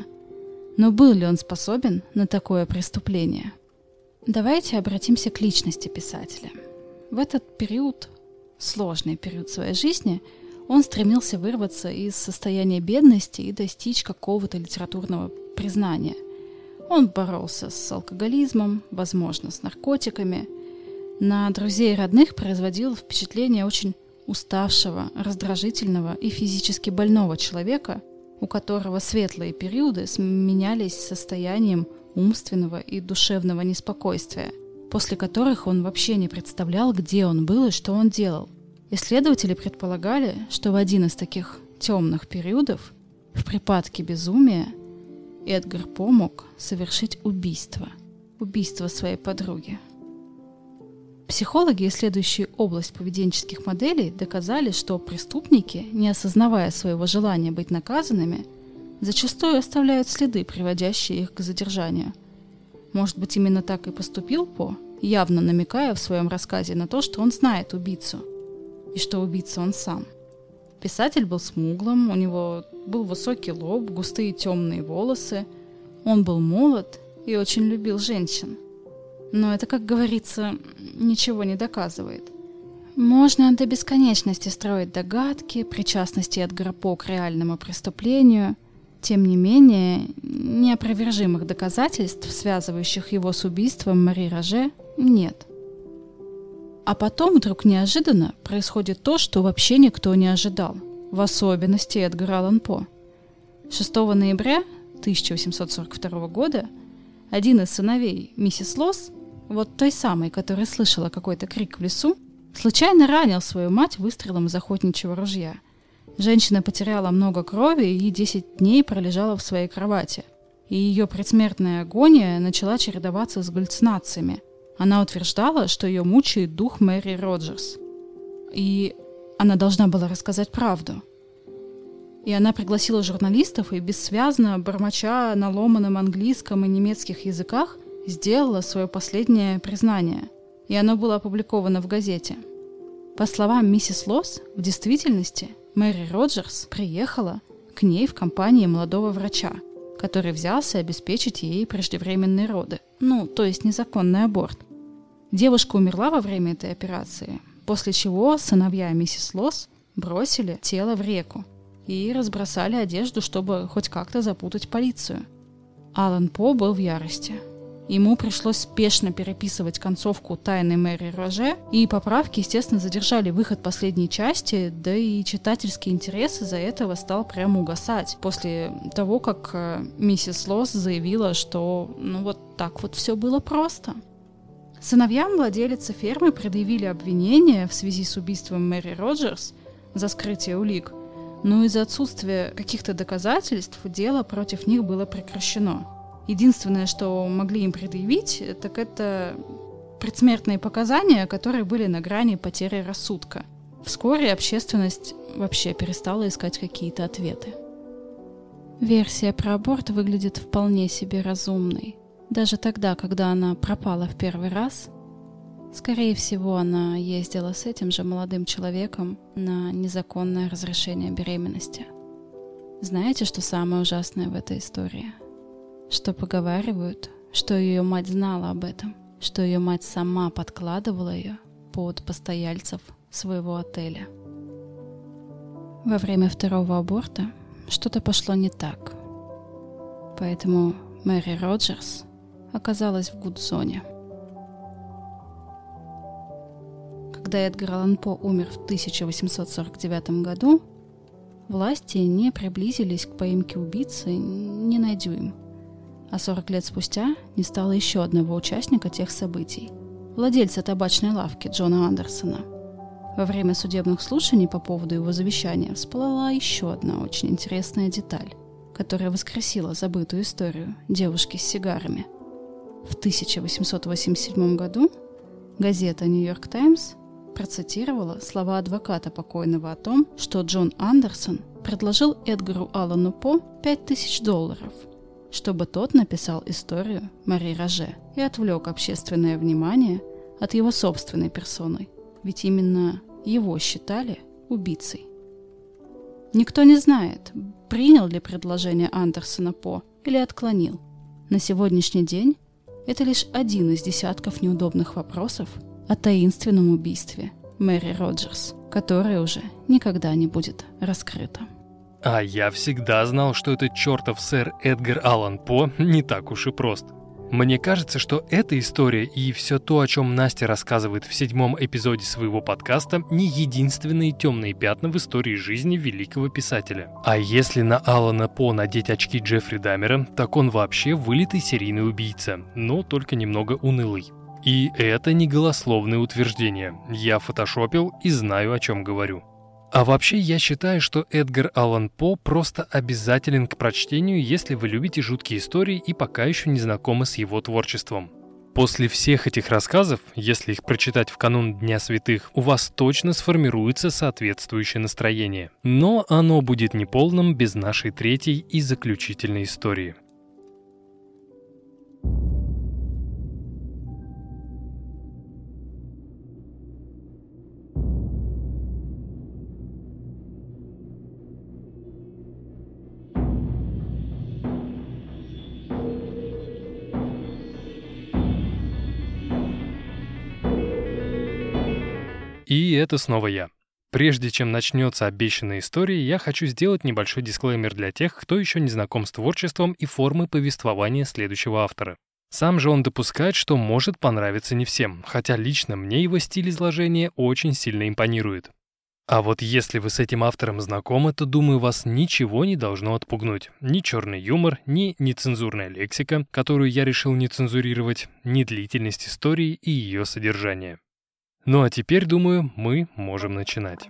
Но был ли он способен на такое преступление? Давайте обратимся к личности писателя. В этот период, сложный период своей жизни – он стремился вырваться из состояния бедности и достичь какого-то литературного признания. Он боролся с алкоголизмом, возможно, с наркотиками. На друзей и родных производил впечатление очень уставшего, раздражительного и физически больного человека, у которого светлые периоды сменялись состоянием умственного и душевного неспокойствия, после которых он вообще не представлял, где он был и что он делал. Исследователи предполагали, что в один из таких темных периодов, в припадке безумия, Эдгар помог совершить убийство. Убийство своей подруги. Психологи, исследующие область поведенческих моделей, доказали, что преступники, не осознавая своего желания быть наказанными, зачастую оставляют следы, приводящие их к задержанию. Может быть, именно так и поступил По, явно намекая в своем рассказе на то, что он знает убийцу – и что убийца он сам. Писатель был смуглым, у него был высокий лоб, густые темные волосы. Он был молод и очень любил женщин. Но это, как говорится, ничего не доказывает. Можно до бесконечности строить догадки, причастности Эдгара к реальному преступлению. Тем не менее, неопровержимых доказательств, связывающих его с убийством Мари Роже, нет. А потом вдруг неожиданно происходит то, что вообще никто не ожидал, в особенности Эдгар Аллан По. 6 ноября 1842 года один из сыновей миссис Лосс, вот той самой, которая слышала какой-то крик в лесу, случайно ранил свою мать выстрелом из охотничьего ружья. Женщина потеряла много крови и 10 дней пролежала в своей кровати. И ее предсмертная агония начала чередоваться с галлюцинациями. Она утверждала, что ее мучает дух Мэри Роджерс. И она должна была рассказать правду. И она пригласила журналистов и бессвязно, бормоча на ломаном английском и немецких языках, сделала свое последнее признание. И оно было опубликовано в газете. По словам миссис Лосс, в действительности Мэри Роджерс приехала к ней в компании молодого врача, который взялся обеспечить ей преждевременные роды, ну, то есть незаконный аборт. Девушка умерла во время этой операции, после чего сыновья миссис Лосс бросили тело в реку и разбросали одежду, чтобы хоть как-то запутать полицию. Алан По был в ярости. Ему пришлось спешно переписывать концовку «Тайны Мэри Роже», и поправки, естественно, задержали выход последней части, да и читательский интерес из-за этого стал прямо угасать после того, как э, миссис Лосс заявила, что ну вот так вот все было просто. Сыновьям владелицы фермы предъявили обвинение в связи с убийством Мэри Роджерс за скрытие улик, но из-за отсутствия каких-то доказательств дело против них было прекращено. Единственное, что могли им предъявить, так это предсмертные показания, которые были на грани потери рассудка. Вскоре общественность вообще перестала искать какие-то ответы. Версия про аборт выглядит вполне себе разумной. Даже тогда, когда она пропала в первый раз, скорее всего, она ездила с этим же молодым человеком на незаконное разрешение беременности. Знаете, что самое ужасное в этой истории – что поговаривают, что ее мать знала об этом, что ее мать сама подкладывала ее под постояльцев своего отеля. Во время второго аборта что-то пошло не так. Поэтому Мэри Роджерс оказалась в Гудзоне. Когда Эдгар Аллан По умер в 1849 году, власти не приблизились к поимке убийцы ни на дюйм – а 40 лет спустя не стало еще одного участника тех событий – владельца табачной лавки Джона Андерсона. Во время судебных слушаний по поводу его завещания всплыла еще одна очень интересная деталь, которая воскресила забытую историю девушки с сигарами. В 1887 году газета «Нью-Йорк Таймс» процитировала слова адвоката покойного о том, что Джон Андерсон предложил Эдгару Аллану По 5000 долларов – чтобы тот написал историю Мари Роже и отвлек общественное внимание от его собственной персоны, ведь именно его считали убийцей. Никто не знает, принял ли предложение Андерсона По или отклонил. На сегодняшний день это лишь один из десятков неудобных вопросов о таинственном убийстве Мэри Роджерс, которое уже никогда не будет раскрыто. А я всегда знал, что этот чертов сэр Эдгар Аллан По не так уж и прост. Мне кажется, что эта история и все то, о чем Настя рассказывает в седьмом эпизоде своего подкаста, не единственные темные пятна в истории жизни великого писателя. А если на Алана По надеть очки Джеффри Дамера, так он вообще вылитый серийный убийца, но только немного унылый. И это не голословное утверждение. Я фотошопил и знаю, о чем говорю. А вообще, я считаю, что Эдгар Аллан По просто обязателен к прочтению, если вы любите жуткие истории и пока еще не знакомы с его творчеством. После всех этих рассказов, если их прочитать в канун Дня Святых, у вас точно сформируется соответствующее настроение. Но оно будет неполным без нашей третьей и заключительной истории – это снова я. Прежде чем начнется обещанная история, я хочу сделать небольшой дисклеймер для тех, кто еще не знаком с творчеством и формой повествования следующего автора. Сам же он допускает, что может понравиться не всем, хотя лично мне его стиль изложения очень сильно импонирует. А вот если вы с этим автором знакомы, то, думаю, вас ничего не должно отпугнуть. Ни черный юмор, ни нецензурная лексика, которую я решил не цензурировать, ни длительность истории и ее содержание. Ну а теперь, думаю, мы можем начинать.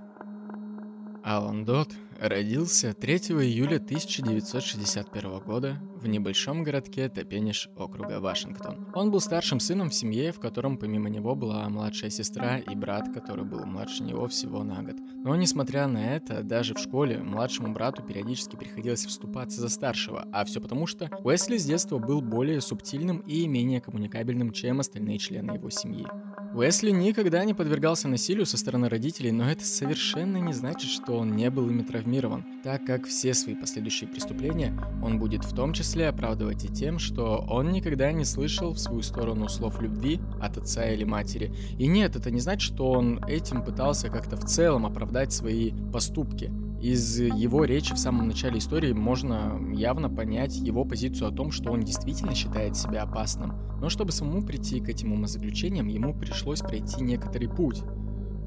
Алан Дот родился 3 июля 1961 года в небольшом городке Топениш округа Вашингтон. Он был старшим сыном в семье, в котором помимо него была младшая сестра и брат, который был младше него всего на год. Но несмотря на это, даже в школе младшему брату периодически приходилось вступаться за старшего, а все потому что Уэсли с детства был более субтильным и менее коммуникабельным, чем остальные члены его семьи. Уэсли никогда не подвергался насилию со стороны родителей, но это совершенно не значит, что он не был ими травмирован, так как все свои последующие преступления он будет в том числе оправдывать и тем, что он никогда не слышал в свою сторону слов любви от отца или матери. И нет, это не значит, что он этим пытался как-то в целом оправдать свои поступки. Из его речи в самом начале истории можно явно понять его позицию о том, что он действительно считает себя опасным. Но чтобы самому прийти к этим умозаключениям, ему пришлось пройти некоторый путь.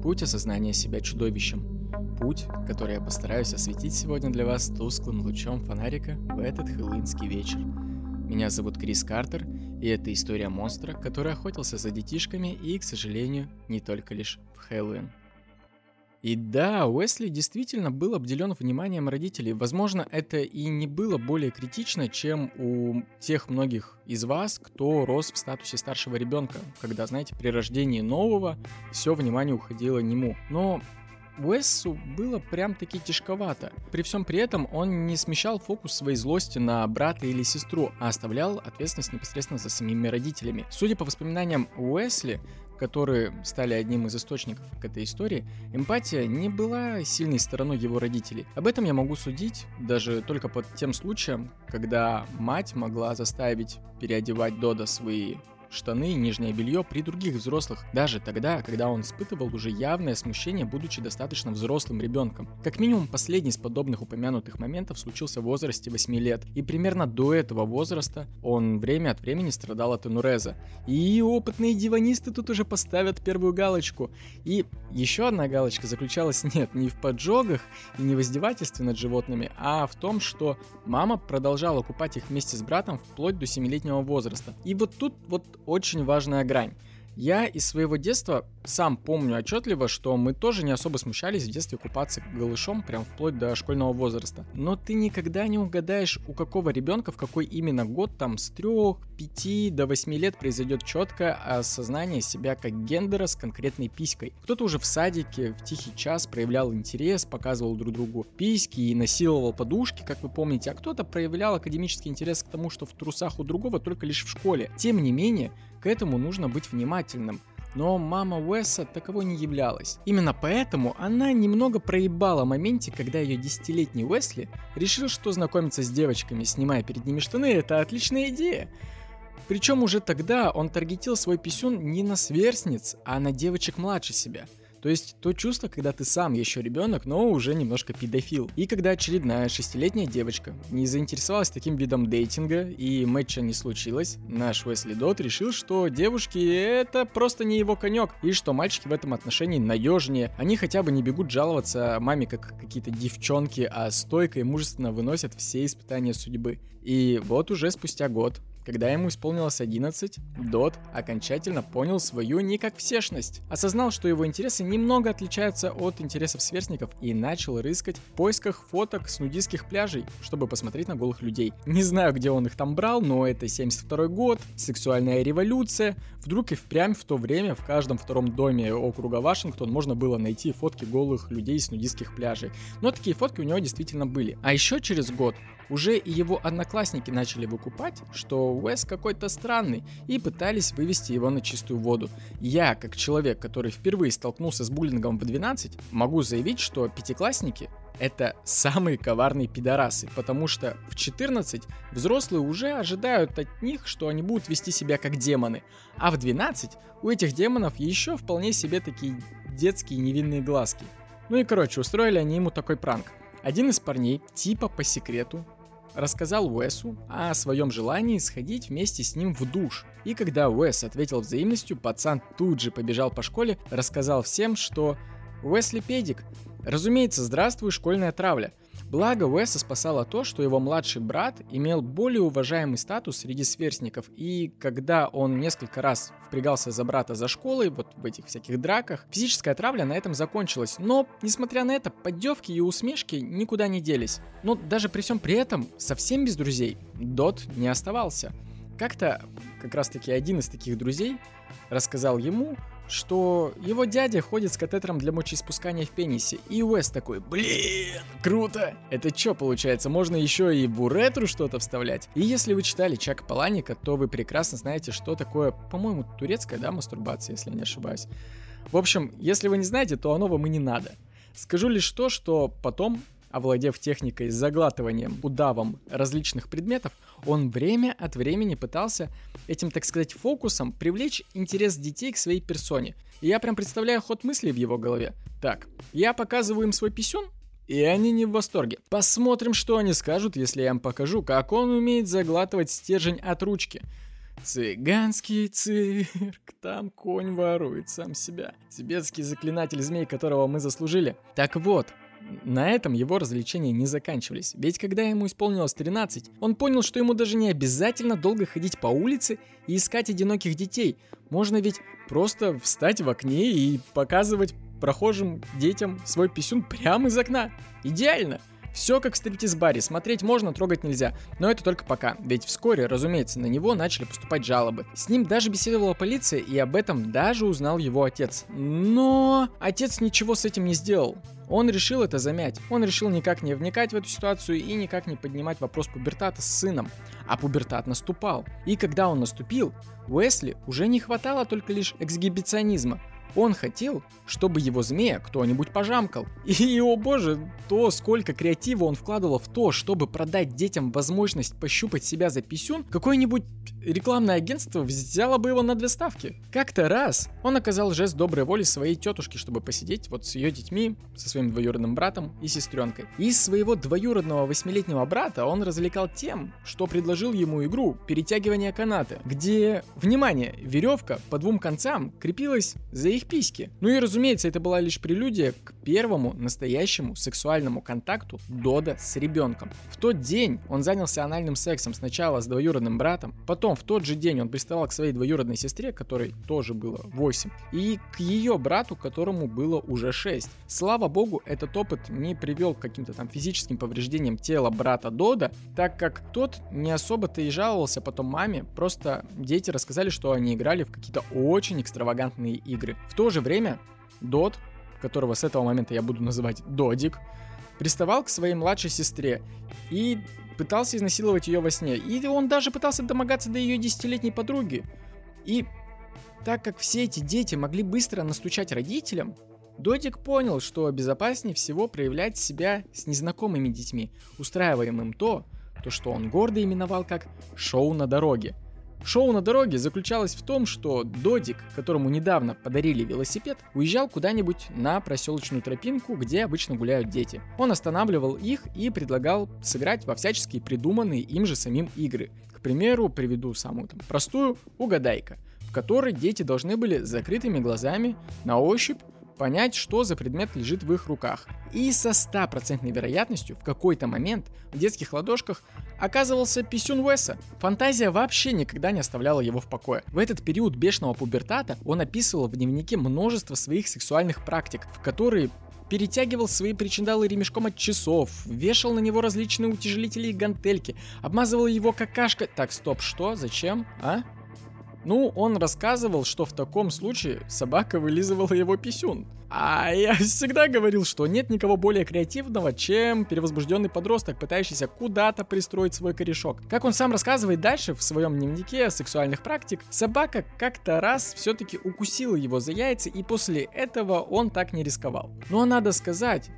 Путь осознания себя чудовищем. Путь, который я постараюсь осветить сегодня для вас тусклым лучом фонарика в этот хэллоуинский вечер. Меня зовут Крис Картер, и это история монстра, который охотился за детишками и, к сожалению, не только лишь в Хэллоуин. И да, Уэсли действительно был обделен вниманием родителей. Возможно, это и не было более критично, чем у тех многих из вас, кто рос в статусе старшего ребенка, когда, знаете, при рождении нового все внимание уходило нему. Но Уэссу было прям-таки тяжковато. При всем при этом он не смещал фокус своей злости на брата или сестру, а оставлял ответственность непосредственно за самими родителями. Судя по воспоминаниям Уэсли, которые стали одним из источников к этой истории, эмпатия не была сильной стороной его родителей. Об этом я могу судить даже только под тем случаем, когда мать могла заставить переодевать Дода свои штаны и нижнее белье при других взрослых, даже тогда, когда он испытывал уже явное смущение, будучи достаточно взрослым ребенком. Как минимум, последний из подобных упомянутых моментов случился в возрасте 8 лет, и примерно до этого возраста он время от времени страдал от энуреза. И опытные диванисты тут уже поставят первую галочку. И еще одна галочка заключалась, нет, не в поджогах и не в издевательстве над животными, а в том, что мама продолжала купать их вместе с братом вплоть до 7-летнего возраста. И вот тут вот очень важная грань. Я из своего детства сам помню отчетливо, что мы тоже не особо смущались в детстве купаться голышом прям вплоть до школьного возраста. Но ты никогда не угадаешь, у какого ребенка в какой именно год там с 3, 5 до 8 лет произойдет четкое осознание себя как гендера с конкретной писькой. Кто-то уже в садике в тихий час проявлял интерес, показывал друг другу письки и насиловал подушки, как вы помните, а кто-то проявлял академический интерес к тому, что в трусах у другого только лишь в школе. Тем не менее, к этому нужно быть внимательным. Но мама Уэса таковой не являлась. Именно поэтому она немного проебала моменте, когда ее десятилетний Уэсли решил, что знакомиться с девочками, снимая перед ними штаны, это отличная идея. Причем уже тогда он таргетил свой писюн не на сверстниц, а на девочек младше себя – то есть то чувство, когда ты сам еще ребенок, но уже немножко педофил. И когда очередная шестилетняя девочка не заинтересовалась таким видом дейтинга и матча не случилось, наш Уэсли Дот решил, что девушки это просто не его конек, и что мальчики в этом отношении надежнее. Они хотя бы не бегут жаловаться маме как какие-то девчонки, а стойко и мужественно выносят все испытания судьбы. И вот уже спустя год когда ему исполнилось 11, Дот окончательно понял свою не как всешность. Осознал, что его интересы немного отличаются от интересов сверстников и начал рыскать в поисках фоток с нудистских пляжей, чтобы посмотреть на голых людей. Не знаю, где он их там брал, но это 72 год, сексуальная революция. Вдруг и впрямь в то время в каждом втором доме округа Вашингтон можно было найти фотки голых людей с нудистских пляжей. Но такие фотки у него действительно были. А еще через год уже и его одноклассники начали выкупать, что Уэс какой-то странный, и пытались вывести его на чистую воду. Я, как человек, который впервые столкнулся с буллингом в 12, могу заявить, что пятиклассники это самые коварные пидорасы, потому что в 14 взрослые уже ожидают от них, что они будут вести себя как демоны, а в 12 у этих демонов еще вполне себе такие детские невинные глазки. Ну и короче, устроили они ему такой пранк. Один из парней, типа по секрету, рассказал Уэсу о своем желании сходить вместе с ним в душ. И когда Уэс ответил взаимностью, пацан тут же побежал по школе, рассказал всем, что Уэсли педик. Разумеется, здравствуй, школьная травля. Благо Уэса спасало то, что его младший брат имел более уважаемый статус среди сверстников, и когда он несколько раз впрягался за брата за школой, вот в этих всяких драках, физическая травля на этом закончилась. Но, несмотря на это, поддевки и усмешки никуда не делись. Но даже при всем при этом, совсем без друзей, Дот не оставался. Как-то как раз таки один из таких друзей рассказал ему, что его дядя ходит с катетером для мочеиспускания в пенисе. И Уэс такой, блин, круто! Это что получается, можно еще и в уретру что-то вставлять? И если вы читали Чака Паланика, то вы прекрасно знаете, что такое, по-моему, турецкая, да, мастурбация, если не ошибаюсь. В общем, если вы не знаете, то оно вам и не надо. Скажу лишь то, что потом овладев техникой с заглатыванием удавом различных предметов, он время от времени пытался этим, так сказать, фокусом привлечь интерес детей к своей персоне. И я прям представляю ход мыслей в его голове. Так, я показываю им свой писюн, и они не в восторге. Посмотрим, что они скажут, если я им покажу, как он умеет заглатывать стержень от ручки. Цыганский цирк, там конь ворует сам себя. Тибетский заклинатель змей, которого мы заслужили. Так вот, на этом его развлечения не заканчивались, ведь когда ему исполнилось 13, он понял, что ему даже не обязательно долго ходить по улице и искать одиноких детей. Можно ведь просто встать в окне и показывать прохожим детям свой писюн прямо из окна. Идеально! Все как в стриптиз-баре, смотреть можно, трогать нельзя. Но это только пока, ведь вскоре, разумеется, на него начали поступать жалобы. С ним даже беседовала полиция, и об этом даже узнал его отец. Но отец ничего с этим не сделал. Он решил это замять. Он решил никак не вникать в эту ситуацию и никак не поднимать вопрос пубертата с сыном. А пубертат наступал. И когда он наступил, Уэсли уже не хватало только лишь эксгибиционизма. Он хотел, чтобы его змея кто-нибудь пожамкал. И, о боже, то, сколько креатива он вкладывал в то, чтобы продать детям возможность пощупать себя за писюн, какое-нибудь рекламное агентство взяло бы его на две ставки. Как-то раз он оказал жест доброй воли своей тетушке, чтобы посидеть вот с ее детьми, со своим двоюродным братом и сестренкой. И своего двоюродного восьмилетнего брата он развлекал тем, что предложил ему игру перетягивания каната, где, внимание, веревка по двум концам крепилась за их письки. Ну и разумеется, это была лишь прелюдия к первому настоящему сексуальному контакту Дода с ребенком. В тот день он занялся анальным сексом сначала с двоюродным братом, потом в тот же день он приставал к своей двоюродной сестре, которой тоже было 8, и к ее брату, которому было уже 6. Слава богу, этот опыт не привел к каким-то там физическим повреждениям тела брата Дода, так как тот не особо-то и жаловался потом маме, просто дети рассказали, что они играли в какие-то очень экстравагантные игры. В то же время Дот, которого с этого момента я буду называть Додик, приставал к своей младшей сестре и пытался изнасиловать ее во сне. И он даже пытался домогаться до ее десятилетней подруги. И так как все эти дети могли быстро настучать родителям, Додик понял, что безопаснее всего проявлять себя с незнакомыми детьми, устраивая им то, то, что он гордо именовал как «шоу на дороге», Шоу на дороге заключалось в том, что Додик, которому недавно подарили велосипед, уезжал куда-нибудь на проселочную тропинку, где обычно гуляют дети. Он останавливал их и предлагал сыграть во всяческие придуманные им же самим игры. К примеру, приведу самую там, простую «Угадайка», в которой дети должны были с закрытыми глазами на ощупь понять, что за предмет лежит в их руках. И со стопроцентной вероятностью в какой-то момент в детских ладошках оказывался писюн Уэса. Фантазия вообще никогда не оставляла его в покое. В этот период бешеного пубертата он описывал в дневнике множество своих сексуальных практик, в которые перетягивал свои причиндалы ремешком от часов, вешал на него различные утяжелители и гантельки, обмазывал его какашкой... Так, стоп, что? Зачем? А? Ну, он рассказывал, что в таком случае собака вылизывала его писюн. А я всегда говорил, что нет никого более креативного, чем перевозбужденный подросток, пытающийся куда-то пристроить свой корешок. Как он сам рассказывает дальше в своем дневнике сексуальных практик, собака как-то раз все-таки укусила его за яйца, и после этого он так не рисковал. Но надо сказать,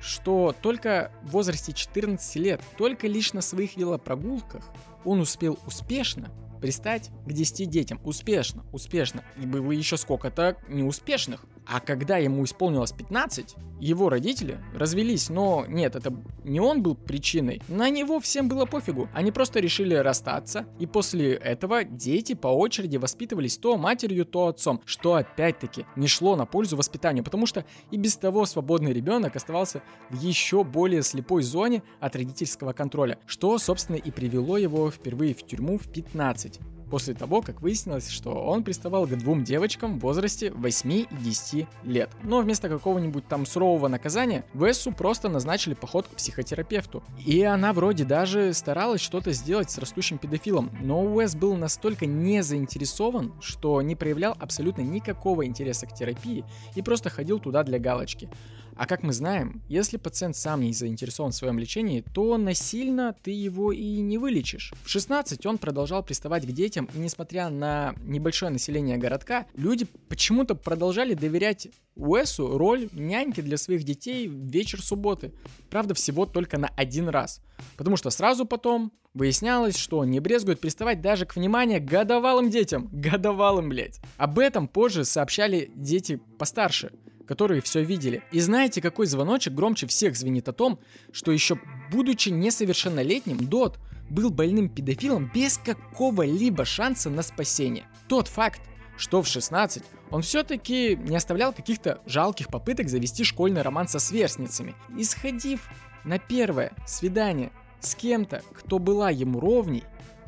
что только в возрасте 14 лет, только лишь на своих велопрогулках он успел успешно пристать к 10 детям. Успешно, успешно. И было еще сколько-то неуспешных. А когда ему исполнилось 15, его родители развелись, но нет, это не он был причиной. На него всем было пофигу. Они просто решили расстаться, и после этого дети по очереди воспитывались то матерью, то отцом, что опять-таки не шло на пользу воспитанию, потому что и без того свободный ребенок оставался в еще более слепой зоне от родительского контроля, что, собственно, и привело его впервые в тюрьму в 15 после того, как выяснилось, что он приставал к двум девочкам в возрасте 8 и 10 лет. Но вместо какого-нибудь там сурового наказания Вессу просто назначили поход к психотерапевту. И она вроде даже старалась что-то сделать с растущим педофилом, но Уэс был настолько не заинтересован, что не проявлял абсолютно никакого интереса к терапии и просто ходил туда для галочки. А как мы знаем, если пациент сам не заинтересован в своем лечении, то насильно ты его и не вылечишь. В 16 он продолжал приставать к детям, и несмотря на небольшое население городка, люди почему-то продолжали доверять Уэсу роль няньки для своих детей в вечер субботы. Правда, всего только на один раз. Потому что сразу потом выяснялось, что он не брезгует приставать даже к, вниманию годовалым детям. Годовалым, блять. Об этом позже сообщали дети постарше которые все видели. И знаете, какой звоночек громче всех звенит о том, что еще будучи несовершеннолетним, Дот был больным педофилом без какого-либо шанса на спасение. Тот факт, что в 16 он все-таки не оставлял каких-то жалких попыток завести школьный роман со сверстницами. Исходив на первое свидание с кем-то, кто была ему ровней,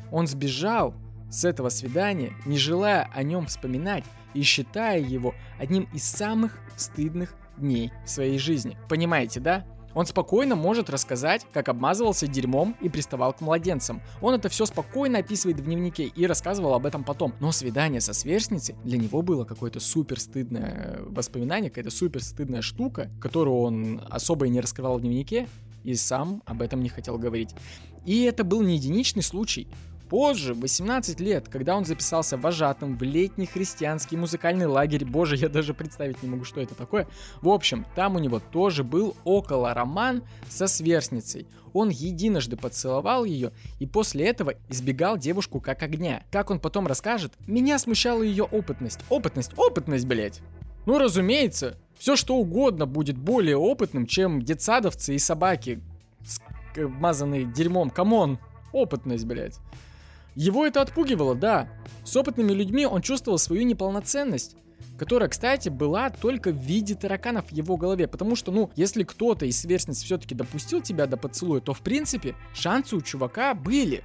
он сбежал с этого свидания, не желая о нем вспоминать и считая его одним из самых стыдных дней в своей жизни. Понимаете, да? Он спокойно может рассказать, как обмазывался дерьмом и приставал к младенцам. Он это все спокойно описывает в дневнике и рассказывал об этом потом. Но свидание со сверстницей для него было какое-то супер стыдное воспоминание, какая-то супер стыдная штука, которую он особо и не раскрывал в дневнике и сам об этом не хотел говорить. И это был не единичный случай. Позже, в 18 лет, когда он записался вожатым в летний христианский музыкальный лагерь, боже, я даже представить не могу, что это такое. В общем, там у него тоже был около роман со сверстницей. Он единожды поцеловал ее и после этого избегал девушку как огня. Как он потом расскажет, меня смущала ее опытность. Опытность, опытность, блять. Ну, разумеется, все что угодно будет более опытным, чем детсадовцы и собаки, мазанные дерьмом. Come on, опытность, блять. Его это отпугивало, да. С опытными людьми он чувствовал свою неполноценность которая, кстати, была только в виде тараканов в его голове, потому что, ну, если кто-то из сверстниц все-таки допустил тебя до поцелуя, то, в принципе, шансы у чувака были.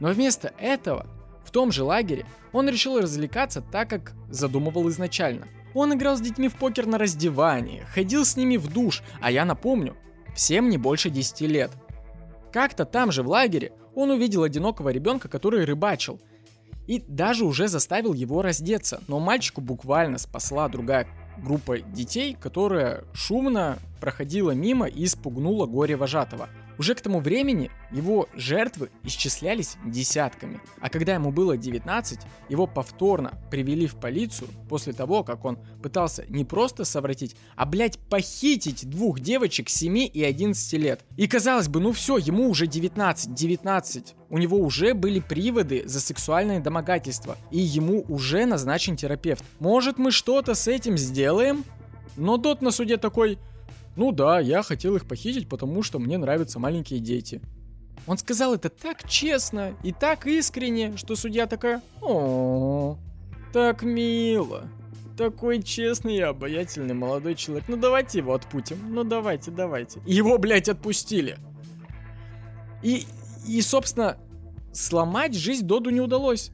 Но вместо этого, в том же лагере, он решил развлекаться так, как задумывал изначально. Он играл с детьми в покер на раздевании, ходил с ними в душ, а я напомню, всем не больше 10 лет. Как-то там же в лагере он увидел одинокого ребенка, который рыбачил, и даже уже заставил его раздеться. Но мальчику буквально спасла другая группа детей, которая шумно проходила мимо и спугнула горе вожатого – уже к тому времени его жертвы исчислялись десятками, а когда ему было 19, его повторно привели в полицию после того, как он пытался не просто совратить, а, блять, похитить двух девочек 7 и 11 лет. И казалось бы, ну все, ему уже 19, 19, у него уже были приводы за сексуальное домогательство, и ему уже назначен терапевт. Может мы что-то с этим сделаем? Но тот на суде такой, ну да, я хотел их похитить, потому что мне нравятся маленькие дети. Он сказал это так честно и так искренне, что судья такая, о, так мило. Такой честный и обаятельный молодой человек. Ну давайте его отпутим. Ну давайте, давайте. Его, блядь, отпустили. И, и, собственно, сломать жизнь Доду не удалось.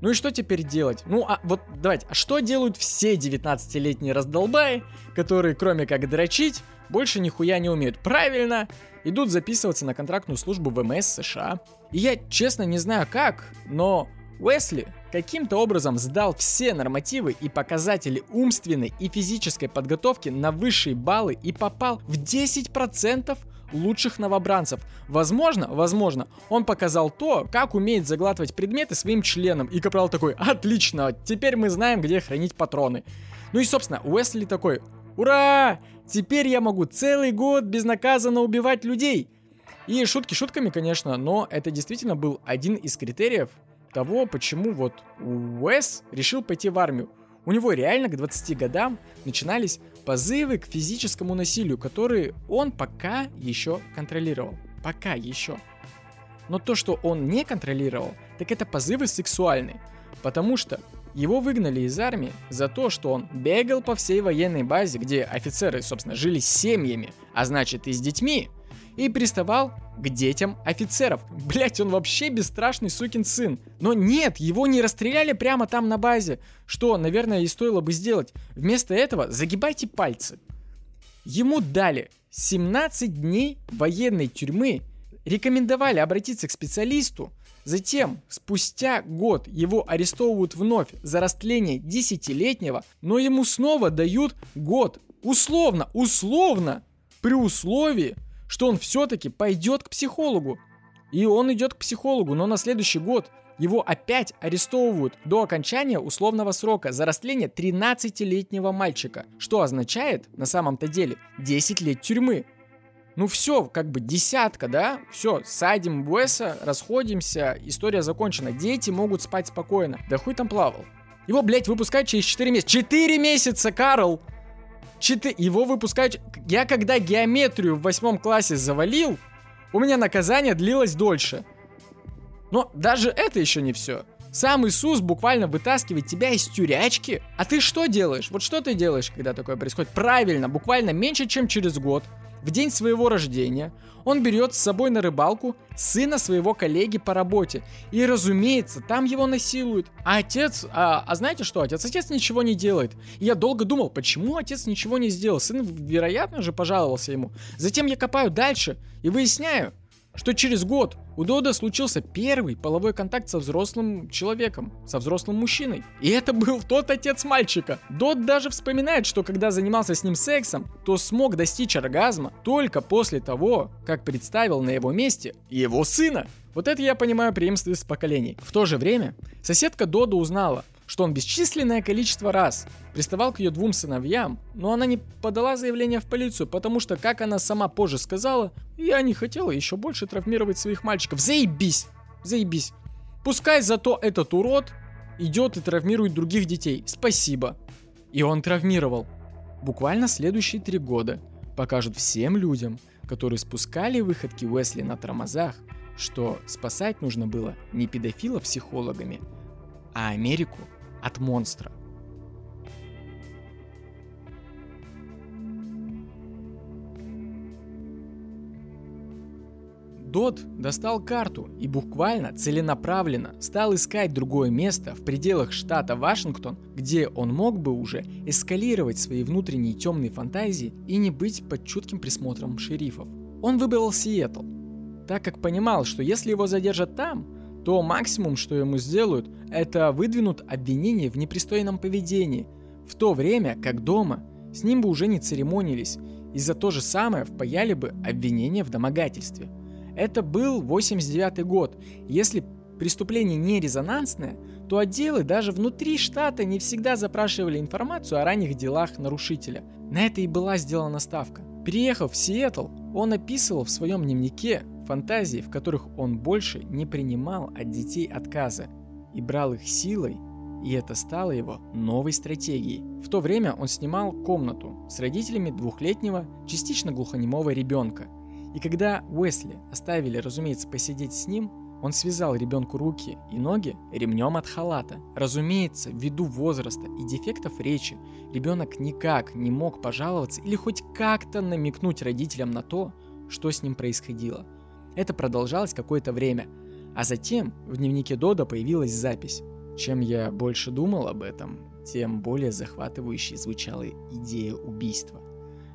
Ну и что теперь делать? Ну, а вот давайте, а что делают все 19-летние раздолбаи, которые, кроме как дрочить, больше нихуя не умеют? Правильно, идут записываться на контрактную службу ВМС США. И я честно не знаю как, но Уэсли каким-то образом сдал все нормативы и показатели умственной и физической подготовки на высшие баллы и попал в 10% лучших новобранцев. Возможно, возможно, он показал то, как умеет заглатывать предметы своим членом. И Капрал такой, отлично, теперь мы знаем, где хранить патроны. Ну и, собственно, Уэсли такой, ура, теперь я могу целый год безнаказанно убивать людей. И шутки шутками, конечно, но это действительно был один из критериев, того, почему вот Уэс решил пойти в армию. У него реально к 20 годам начинались позывы к физическому насилию, которые он пока еще контролировал. Пока еще. Но то, что он не контролировал, так это позывы сексуальные. Потому что его выгнали из армии за то, что он бегал по всей военной базе, где офицеры, собственно, жили с семьями, а значит и с детьми, и приставал к детям офицеров. Блять, он вообще бесстрашный сукин сын. Но нет, его не расстреляли прямо там на базе, что, наверное, и стоило бы сделать. Вместо этого загибайте пальцы. Ему дали 17 дней военной тюрьмы, рекомендовали обратиться к специалисту, Затем, спустя год, его арестовывают вновь за растление десятилетнего, но ему снова дают год. Условно, условно, при условии, что он все-таки пойдет к психологу. И он идет к психологу, но на следующий год его опять арестовывают до окончания условного срока за растление 13-летнего мальчика, что означает на самом-то деле 10 лет тюрьмы. Ну все, как бы десятка, да? Все, садим Уэса, расходимся, история закончена. Дети могут спать спокойно. Да хуй там плавал. Его, блядь, выпускают через 4 месяца. 4 месяца, Карл! Четы... Его выпускают... Я когда геометрию в восьмом классе завалил, у меня наказание длилось дольше. Но даже это еще не все. Сам Иисус буквально вытаскивает тебя из тюрячки. А ты что делаешь? Вот что ты делаешь, когда такое происходит? Правильно, буквально меньше, чем через год в день своего рождения он берет с собой на рыбалку сына своего коллеги по работе. И разумеется, там его насилуют. А отец... А, а знаете что? Отец, отец ничего не делает. И я долго думал, почему отец ничего не сделал. Сын, вероятно же, пожаловался ему. Затем я копаю дальше и выясняю, что через год у Дода случился первый половой контакт со взрослым человеком, со взрослым мужчиной. И это был тот отец мальчика. Дод даже вспоминает, что когда занимался с ним сексом, то смог достичь оргазма только после того, как представил на его месте его сына. Вот это я понимаю преемственность поколений. В то же время соседка Дода узнала, что он бесчисленное количество раз приставал к ее двум сыновьям, но она не подала заявление в полицию, потому что, как она сама позже сказала, я не хотела еще больше травмировать своих мальчиков. Заебись! Заебись! Пускай зато этот урод идет и травмирует других детей. Спасибо. И он травмировал. Буквально следующие три года покажут всем людям, которые спускали выходки Уэсли на тормозах, что спасать нужно было не педофила психологами, а Америку от монстра. Дот достал карту и буквально целенаправленно стал искать другое место в пределах штата Вашингтон, где он мог бы уже эскалировать свои внутренние темные фантазии и не быть под чутким присмотром шерифов. Он выбрал Сиэтл, так как понимал, что если его задержат там, то максимум, что ему сделают, это выдвинут обвинение в непристойном поведении, в то время как дома с ним бы уже не церемонились, и за то же самое впаяли бы обвинение в домогательстве. Это был 89 год. Если преступление не резонансное, то отделы даже внутри штата не всегда запрашивали информацию о ранних делах нарушителя. На это и была сделана ставка. Переехав в Сиэтл, он описывал в своем дневнике фантазии, в которых он больше не принимал от детей отказа и брал их силой, и это стало его новой стратегией. В то время он снимал комнату с родителями двухлетнего, частично глухонемого ребенка. И когда Уэсли оставили, разумеется, посидеть с ним, он связал ребенку руки и ноги ремнем от халата. Разумеется, ввиду возраста и дефектов речи, ребенок никак не мог пожаловаться или хоть как-то намекнуть родителям на то, что с ним происходило – это продолжалось какое-то время, а затем в дневнике Дода появилась запись. Чем я больше думал об этом, тем более захватывающей звучала идея убийства.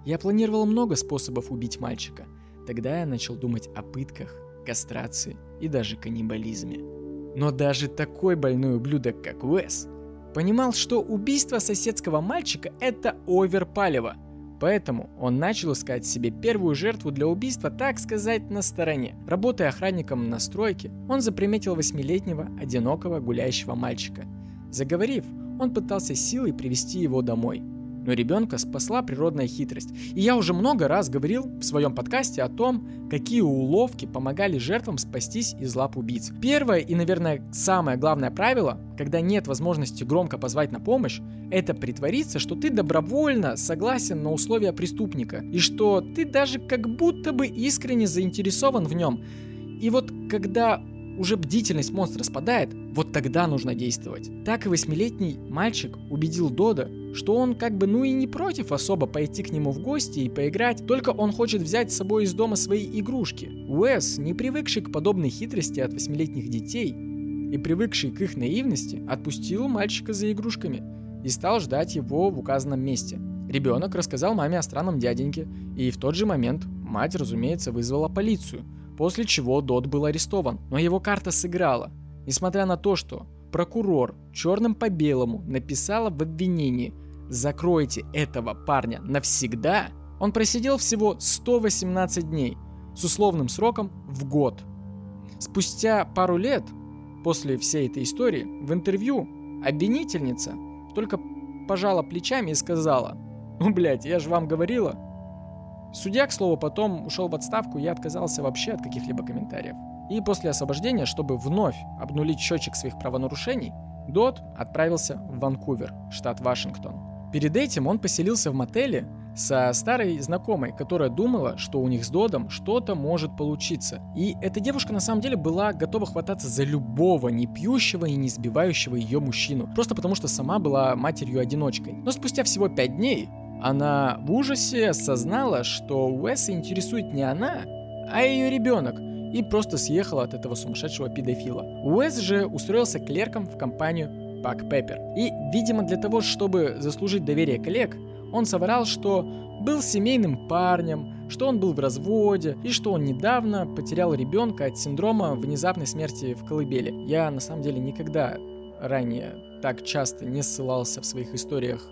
Я планировал много способов убить мальчика. Тогда я начал думать о пытках, кастрации и даже каннибализме. Но даже такой больной ублюдок, как Уэс, понимал, что убийство соседского мальчика – это оверпалево – Поэтому он начал искать себе первую жертву для убийства, так сказать, на стороне. Работая охранником на стройке, он заприметил восьмилетнего, одинокого, гуляющего мальчика. Заговорив, он пытался силой привести его домой. Но ребенка спасла природная хитрость. И я уже много раз говорил в своем подкасте о том, какие уловки помогали жертвам спастись из лап убийц. Первое и, наверное, самое главное правило, когда нет возможности громко позвать на помощь, это притвориться, что ты добровольно согласен на условия преступника, и что ты даже как будто бы искренне заинтересован в нем. И вот когда уже бдительность монстра спадает, вот тогда нужно действовать. Так и восьмилетний мальчик убедил Дода, что он как бы ну и не против особо пойти к нему в гости и поиграть, только он хочет взять с собой из дома свои игрушки. Уэс, не привыкший к подобной хитрости от восьмилетних детей и привыкший к их наивности, отпустил мальчика за игрушками и стал ждать его в указанном месте. Ребенок рассказал маме о странном дяденьке, и в тот же момент мать, разумеется, вызвала полицию – После чего Дот был арестован, но его карта сыграла. Несмотря на то, что прокурор черным по белому написала в обвинении «Закройте этого парня навсегда», он просидел всего 118 дней с условным сроком в год. Спустя пару лет после всей этой истории в интервью обвинительница только пожала плечами и сказала «Ну, блядь, я же вам говорила, Судья, к слову, потом ушел в отставку и отказался вообще от каких-либо комментариев. И после освобождения, чтобы вновь обнулить счетчик своих правонарушений, Дот отправился в Ванкувер, штат Вашингтон. Перед этим он поселился в мотеле со старой знакомой, которая думала, что у них с Додом что-то может получиться. И эта девушка на самом деле была готова хвататься за любого не пьющего и не сбивающего ее мужчину, просто потому что сама была матерью-одиночкой. Но спустя всего пять дней она в ужасе осознала, что Уэса интересует не она, а ее ребенок, и просто съехала от этого сумасшедшего педофила. Уэс же устроился клерком в компанию Пак Пеппер. И, видимо, для того, чтобы заслужить доверие коллег, он соврал, что был семейным парнем, что он был в разводе и что он недавно потерял ребенка от синдрома внезапной смерти в колыбели. Я на самом деле никогда ранее так часто не ссылался в своих историях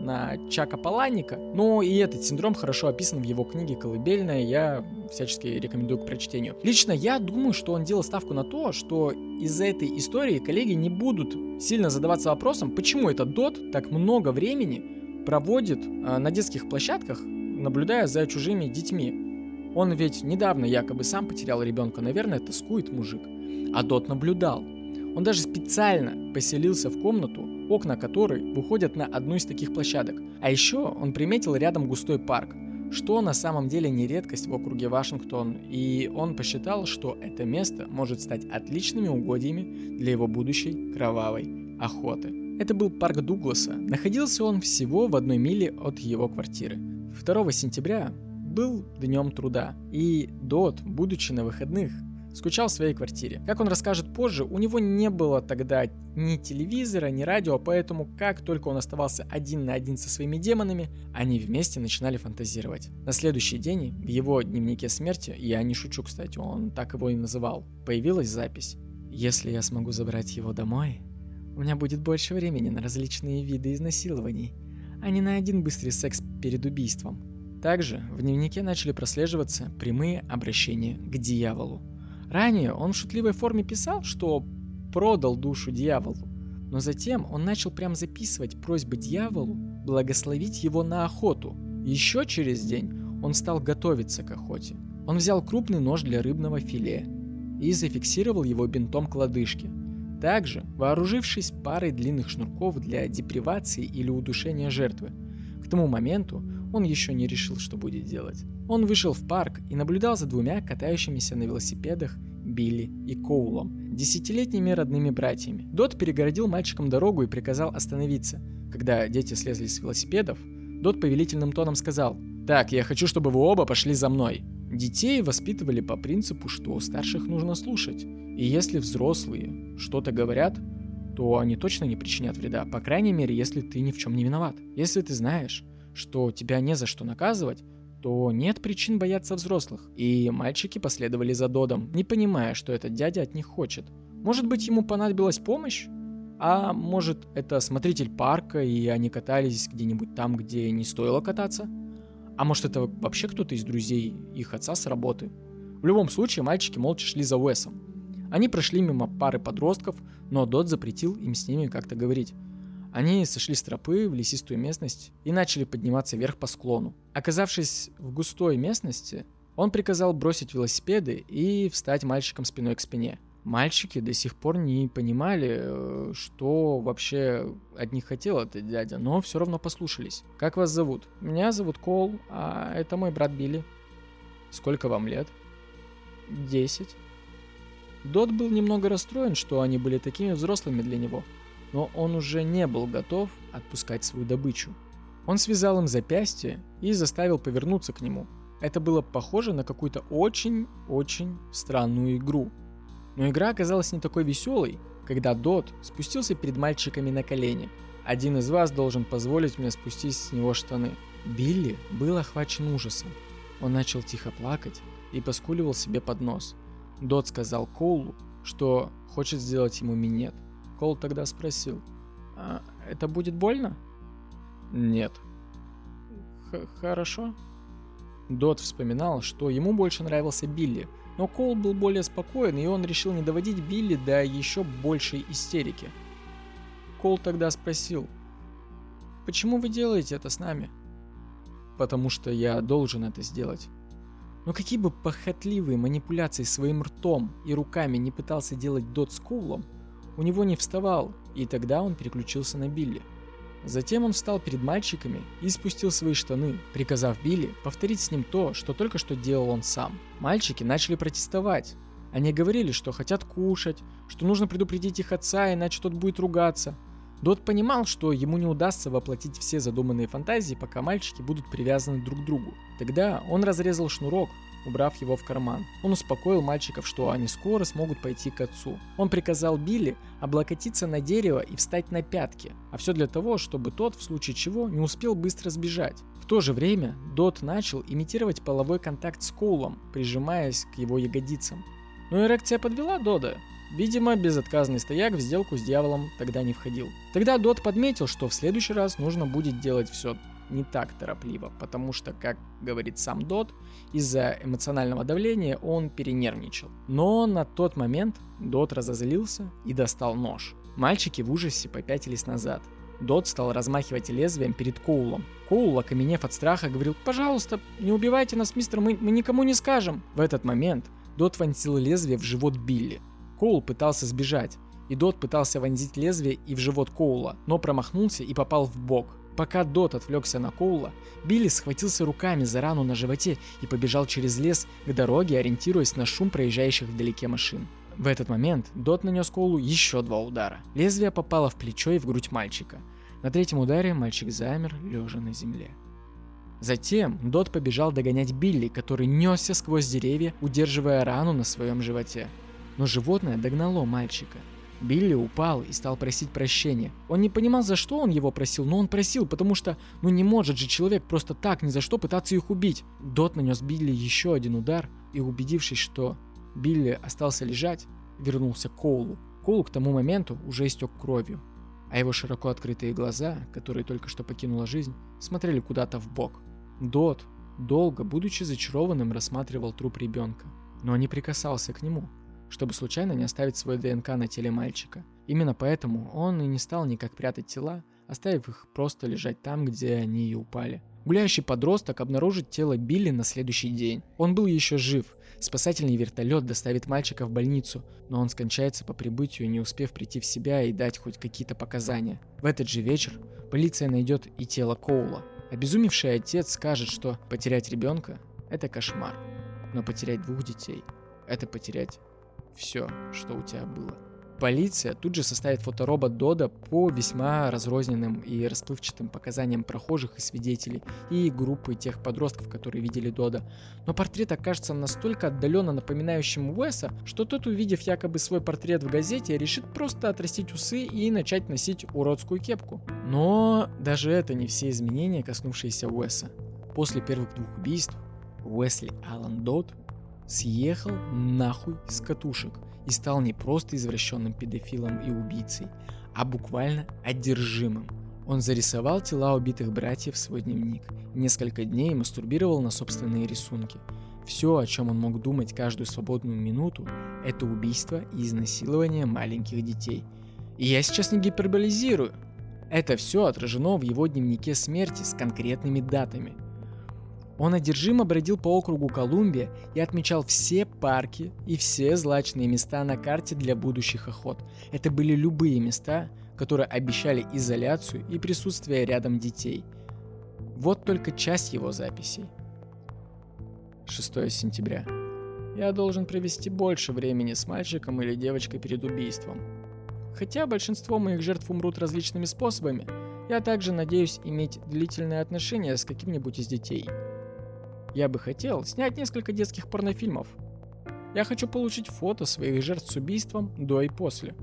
на Чака Паланика, но и этот синдром хорошо описан в его книге «Колыбельная», я всячески рекомендую к прочтению. Лично я думаю, что он делал ставку на то, что из-за этой истории коллеги не будут сильно задаваться вопросом, почему этот Дот так много времени проводит э, на детских площадках, наблюдая за чужими детьми. Он ведь недавно якобы сам потерял ребенка, наверное, тоскует мужик. А Дот наблюдал. Он даже специально поселился в комнату, окна которой выходят на одну из таких площадок. А еще он приметил рядом густой парк, что на самом деле не редкость в округе Вашингтон, и он посчитал, что это место может стать отличными угодьями для его будущей кровавой охоты. Это был парк Дугласа. Находился он всего в одной миле от его квартиры. 2 сентября был днем труда, и Дот, будучи на выходных, скучал в своей квартире. Как он расскажет позже, у него не было тогда ни телевизора, ни радио, поэтому как только он оставался один на один со своими демонами, они вместе начинали фантазировать. На следующий день в его дневнике смерти, я не шучу, кстати, он так его и называл, появилась запись. «Если я смогу забрать его домой, у меня будет больше времени на различные виды изнасилований, а не на один быстрый секс перед убийством». Также в дневнике начали прослеживаться прямые обращения к дьяволу. Ранее он в шутливой форме писал, что продал душу дьяволу, но затем он начал прям записывать просьбы дьяволу благословить его на охоту. Еще через день он стал готовиться к охоте. Он взял крупный нож для рыбного филе и зафиксировал его бинтом к лодыжке. Также, вооружившись парой длинных шнурков для депривации или удушения жертвы, к тому моменту он еще не решил, что будет делать. Он вышел в парк и наблюдал за двумя катающимися на велосипедах Билли и Коулом, десятилетними родными братьями. Дот перегородил мальчикам дорогу и приказал остановиться. Когда дети слезли с велосипедов, Дот повелительным тоном сказал «Так, я хочу, чтобы вы оба пошли за мной». Детей воспитывали по принципу, что старших нужно слушать. И если взрослые что-то говорят, то они точно не причинят вреда, по крайней мере, если ты ни в чем не виноват. Если ты знаешь, что тебя не за что наказывать, то нет причин бояться взрослых. И мальчики последовали за Додом, не понимая, что этот дядя от них хочет. Может быть, ему понадобилась помощь? А может, это смотритель парка, и они катались где-нибудь там, где не стоило кататься? А может, это вообще кто-то из друзей их отца с работы? В любом случае, мальчики молча шли за Уэсом. Они прошли мимо пары подростков, но Дод запретил им с ними как-то говорить. Они сошли с тропы в лесистую местность и начали подниматься вверх по склону. Оказавшись в густой местности, он приказал бросить велосипеды и встать мальчикам спиной к спине. Мальчики до сих пор не понимали, э, что вообще от них хотел этот дядя, но все равно послушались. «Как вас зовут?» «Меня зовут Кол, а это мой брат Билли». «Сколько вам лет?» «Десять». Дот был немного расстроен, что они были такими взрослыми для него, но он уже не был готов отпускать свою добычу. Он связал им запястье и заставил повернуться к нему. Это было похоже на какую-то очень-очень странную игру. Но игра оказалась не такой веселой, когда Дот спустился перед мальчиками на колени. Один из вас должен позволить мне спустить с него штаны. Билли был охвачен ужасом. Он начал тихо плакать и поскуливал себе под нос. Дот сказал Коулу, что хочет сделать ему минет. Коул тогда спросил, а это будет больно? Нет. Х Хорошо. Дот вспоминал, что ему больше нравился Билли, но Коул был более спокоен, и он решил не доводить Билли до еще большей истерики. Коул тогда спросил, «Почему вы делаете это с нами?» «Потому что я должен это сделать». Но какие бы похотливые манипуляции своим ртом и руками не пытался делать Дот с Коулом, у него не вставал, и тогда он переключился на Билли – Затем он встал перед мальчиками и спустил свои штаны, приказав Билли повторить с ним то, что только что делал он сам. Мальчики начали протестовать. Они говорили, что хотят кушать, что нужно предупредить их отца, иначе тот будет ругаться. Дот понимал, что ему не удастся воплотить все задуманные фантазии, пока мальчики будут привязаны друг к другу. Тогда он разрезал шнурок, убрав его в карман. Он успокоил мальчиков, что они скоро смогут пойти к отцу. Он приказал Билли облокотиться на дерево и встать на пятки, а все для того, чтобы тот, в случае чего, не успел быстро сбежать. В то же время Дот начал имитировать половой контакт с Коулом, прижимаясь к его ягодицам. Но эрекция подвела Дода. Видимо, безотказный стояк в сделку с дьяволом тогда не входил. Тогда Дот подметил, что в следующий раз нужно будет делать все не так торопливо, потому что, как говорит сам Дот, из-за эмоционального давления он перенервничал. Но на тот момент Дот разозлился и достал нож. Мальчики в ужасе попятились назад. Дот стал размахивать лезвием перед Коулом. Коул, окаменев от страха, говорил «Пожалуйста, не убивайте нас, мистер, мы, мы никому не скажем». В этот момент Дот вонзил лезвие в живот Билли. Коул пытался сбежать, и Дот пытался вонзить лезвие и в живот Коула, но промахнулся и попал в бок. Пока Дот отвлекся на Коула, Билли схватился руками за рану на животе и побежал через лес к дороге, ориентируясь на шум проезжающих вдалеке машин. В этот момент Дот нанес Коулу еще два удара. Лезвие попало в плечо и в грудь мальчика. На третьем ударе мальчик замер, лежа на земле. Затем Дот побежал догонять Билли, который несся сквозь деревья, удерживая рану на своем животе. Но животное догнало мальчика – Билли упал и стал просить прощения. Он не понимал, за что он его просил, но он просил, потому что, ну не может же человек просто так ни за что пытаться их убить. Дот нанес Билли еще один удар и, убедившись, что Билли остался лежать, вернулся к Коулу. Коул к тому моменту уже истек кровью, а его широко открытые глаза, которые только что покинула жизнь, смотрели куда-то в бок. Дот долго, будучи зачарованным, рассматривал труп ребенка, но не прикасался к нему – чтобы случайно не оставить свой ДНК на теле мальчика. Именно поэтому он и не стал никак прятать тела, оставив их просто лежать там, где они и упали. Гуляющий подросток обнаружит тело Билли на следующий день. Он был еще жив. Спасательный вертолет доставит мальчика в больницу, но он скончается по прибытию, не успев прийти в себя и дать хоть какие-то показания. В этот же вечер полиция найдет и тело Коула. Обезумевший отец скажет, что потерять ребенка – это кошмар, но потерять двух детей – это потерять все, что у тебя было. Полиция тут же составит фоторобот Дода по весьма разрозненным и расплывчатым показаниям прохожих и свидетелей и группы тех подростков, которые видели Дода. Но портрет окажется настолько отдаленно напоминающим Уэса, что тот, увидев якобы свой портрет в газете, решит просто отрастить усы и начать носить уродскую кепку. Но даже это не все изменения, коснувшиеся Уэса. После первых двух убийств Уэсли Аллан Дод съехал нахуй с катушек и стал не просто извращенным педофилом и убийцей, а буквально одержимым. Он зарисовал тела убитых братьев в свой дневник несколько дней мастурбировал на собственные рисунки. Все, о чем он мог думать каждую свободную минуту, это убийство и изнасилование маленьких детей. И я сейчас не гиперболизирую. Это все отражено в его дневнике смерти с конкретными датами. Он одержимо бродил по округу Колумбия и отмечал все парки и все злачные места на карте для будущих охот. Это были любые места, которые обещали изоляцию и присутствие рядом детей. Вот только часть его записей. 6 сентября. Я должен провести больше времени с мальчиком или девочкой перед убийством. Хотя большинство моих жертв умрут различными способами, я также надеюсь иметь длительные отношения с каким-нибудь из детей. Я бы хотел снять несколько детских порнофильмов. Я хочу получить фото своих жертв с убийством до и после.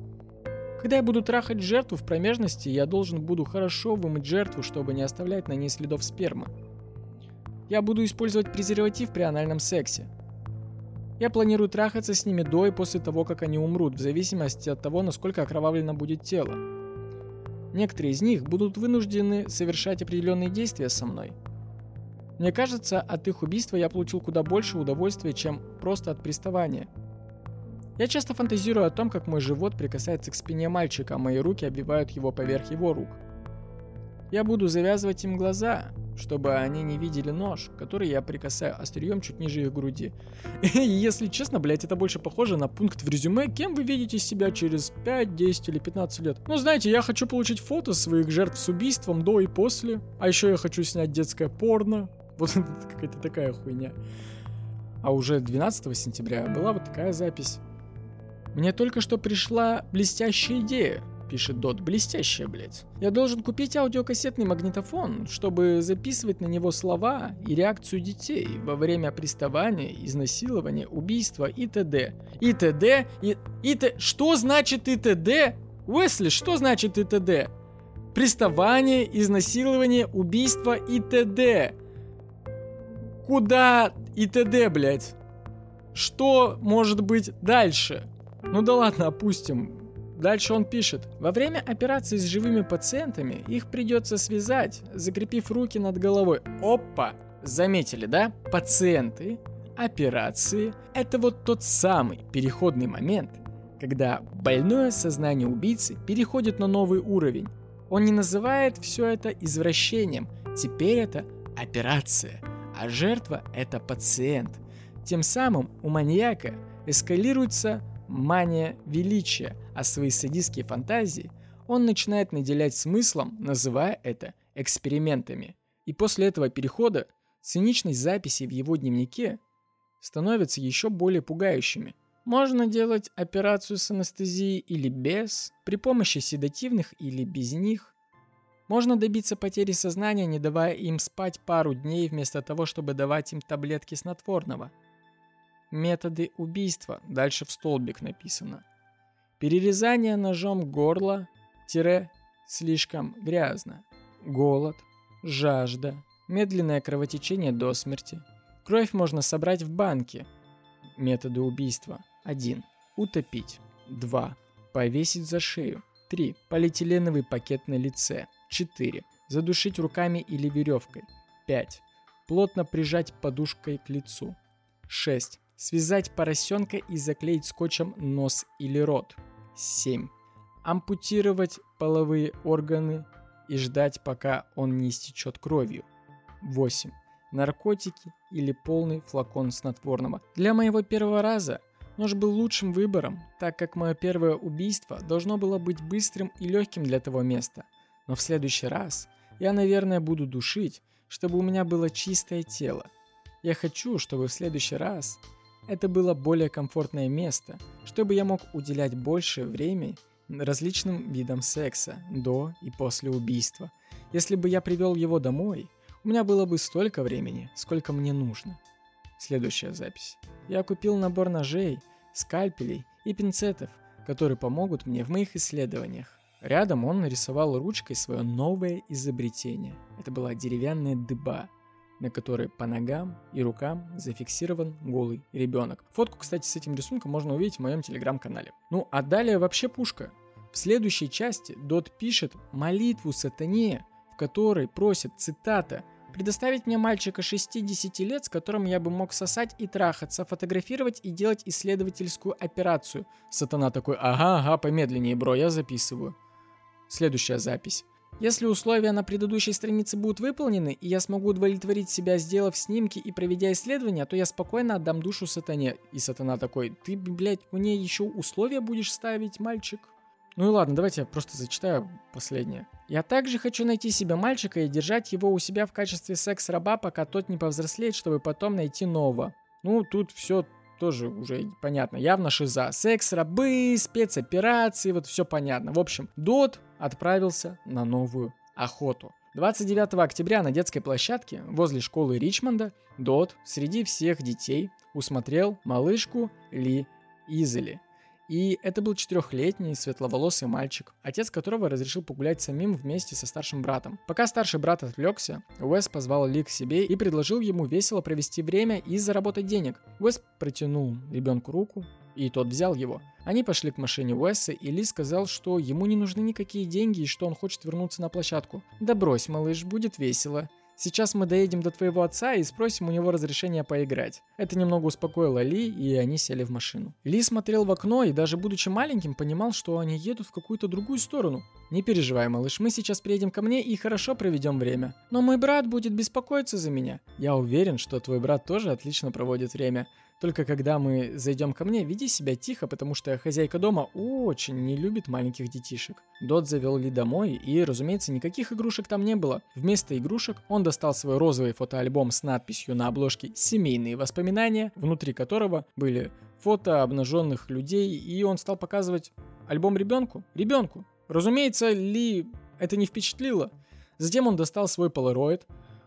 Когда я буду трахать жертву в промежности, я должен буду хорошо вымыть жертву, чтобы не оставлять на ней следов спермы. Я буду использовать презерватив при анальном сексе. Я планирую трахаться с ними до и после того, как они умрут, в зависимости от того, насколько окровавлено будет тело. Некоторые из них будут вынуждены совершать определенные действия со мной. Мне кажется, от их убийства я получил куда больше удовольствия, чем просто от приставания. Я часто фантазирую о том, как мой живот прикасается к спине мальчика, а мои руки обвивают его поверх его рук. Я буду завязывать им глаза, чтобы они не видели нож, который я прикасаю острием чуть ниже их груди. И если честно, блять, это больше похоже на пункт в резюме, кем вы видите себя через 5, 10 или 15 лет. Ну, знаете, я хочу получить фото своих жертв с убийством до и после, а еще я хочу снять детское порно. Вот какая-то такая хуйня. А уже 12 сентября была вот такая запись. Мне только что пришла блестящая идея пишет Дот. Блестящая, блядь. Я должен купить аудиокассетный магнитофон, чтобы записывать на него слова и реакцию детей во время приставания, изнасилования, убийства и т.д. И т.д. И, и т... Что значит и т.д.? Уэсли, что значит и т.д.? Приставание, изнасилование, убийство и т.д. Куда и т.д., блядь? Что может быть дальше? Ну да ладно, опустим. Дальше он пишет. Во время операции с живыми пациентами их придется связать, закрепив руки над головой. Опа! Заметили, да? Пациенты, операции – это вот тот самый переходный момент, когда больное сознание убийцы переходит на новый уровень. Он не называет все это извращением. Теперь это операция, а жертва – это пациент. Тем самым у маньяка эскалируется мания величия, а свои садистские фантазии он начинает наделять смыслом, называя это экспериментами. И после этого перехода циничность записи в его дневнике становится еще более пугающими. Можно делать операцию с анестезией или без, при помощи седативных или без них. Можно добиться потери сознания, не давая им спать пару дней вместо того, чтобы давать им таблетки снотворного – Методы убийства. Дальше в столбик написано. Перерезание ножом горла, тире, слишком грязно. Голод, жажда, медленное кровотечение до смерти. Кровь можно собрать в банке. Методы убийства. 1. Утопить. 2. Повесить за шею. 3. Полиэтиленовый пакет на лице. 4. Задушить руками или веревкой. 5. Плотно прижать подушкой к лицу. 6 Связать поросенка и заклеить скотчем нос или рот. 7. Ампутировать половые органы и ждать, пока он не истечет кровью. 8. Наркотики или полный флакон снотворного. Для моего первого раза нож был лучшим выбором, так как мое первое убийство должно было быть быстрым и легким для того места. Но в следующий раз я, наверное, буду душить, чтобы у меня было чистое тело. Я хочу, чтобы в следующий раз это было более комфортное место, чтобы я мог уделять больше времени различным видам секса до и после убийства. Если бы я привел его домой, у меня было бы столько времени, сколько мне нужно. Следующая запись. Я купил набор ножей, скальпелей и пинцетов, которые помогут мне в моих исследованиях. Рядом он нарисовал ручкой свое новое изобретение. Это была деревянная дыба, на которой по ногам и рукам зафиксирован голый ребенок. Фотку, кстати, с этим рисунком можно увидеть в моем телеграм-канале. Ну, а далее вообще пушка. В следующей части Дот пишет молитву сатане, в которой просит, цитата, «Предоставить мне мальчика 60 лет, с которым я бы мог сосать и трахаться, фотографировать и делать исследовательскую операцию». Сатана такой, ага, ага, помедленнее, бро, я записываю. Следующая запись. Если условия на предыдущей странице будут выполнены, и я смогу удовлетворить себя, сделав снимки и проведя исследования, то я спокойно отдам душу сатане. И сатана такой, ты, блядь, мне еще условия будешь ставить, мальчик? Ну и ладно, давайте я просто зачитаю последнее. Я также хочу найти себе мальчика и держать его у себя в качестве секс-раба, пока тот не повзрослеет, чтобы потом найти нового. Ну, тут все тоже уже понятно. Явно шиза. Секс, рабы, спецоперации, вот все понятно. В общем, Дот отправился на новую охоту. 29 октября на детской площадке возле школы Ричмонда Дот среди всех детей усмотрел малышку Ли Изели. И это был четырехлетний светловолосый мальчик, отец которого разрешил погулять самим вместе со старшим братом. Пока старший брат отвлекся, Уэс позвал Ли к себе и предложил ему весело провести время и заработать денег. Уэс протянул ребенку руку, и тот взял его. Они пошли к машине Уэса, и Ли сказал, что ему не нужны никакие деньги и что он хочет вернуться на площадку. «Да брось, малыш, будет весело», Сейчас мы доедем до твоего отца и спросим у него разрешения поиграть. Это немного успокоило Ли, и они сели в машину. Ли смотрел в окно и даже будучи маленьким, понимал, что они едут в какую-то другую сторону. Не переживай, малыш, мы сейчас приедем ко мне и хорошо проведем время. Но мой брат будет беспокоиться за меня. Я уверен, что твой брат тоже отлично проводит время. Только когда мы зайдем ко мне, веди себя тихо, потому что хозяйка дома очень не любит маленьких детишек. Дот завел Ли домой, и, разумеется, никаких игрушек там не было. Вместо игрушек он достал свой розовый фотоальбом с надписью на обложке «Семейные воспоминания», внутри которого были фото обнаженных людей, и он стал показывать альбом ребенку. Ребенку. Разумеется, Ли это не впечатлило. Затем он достал свой полароид,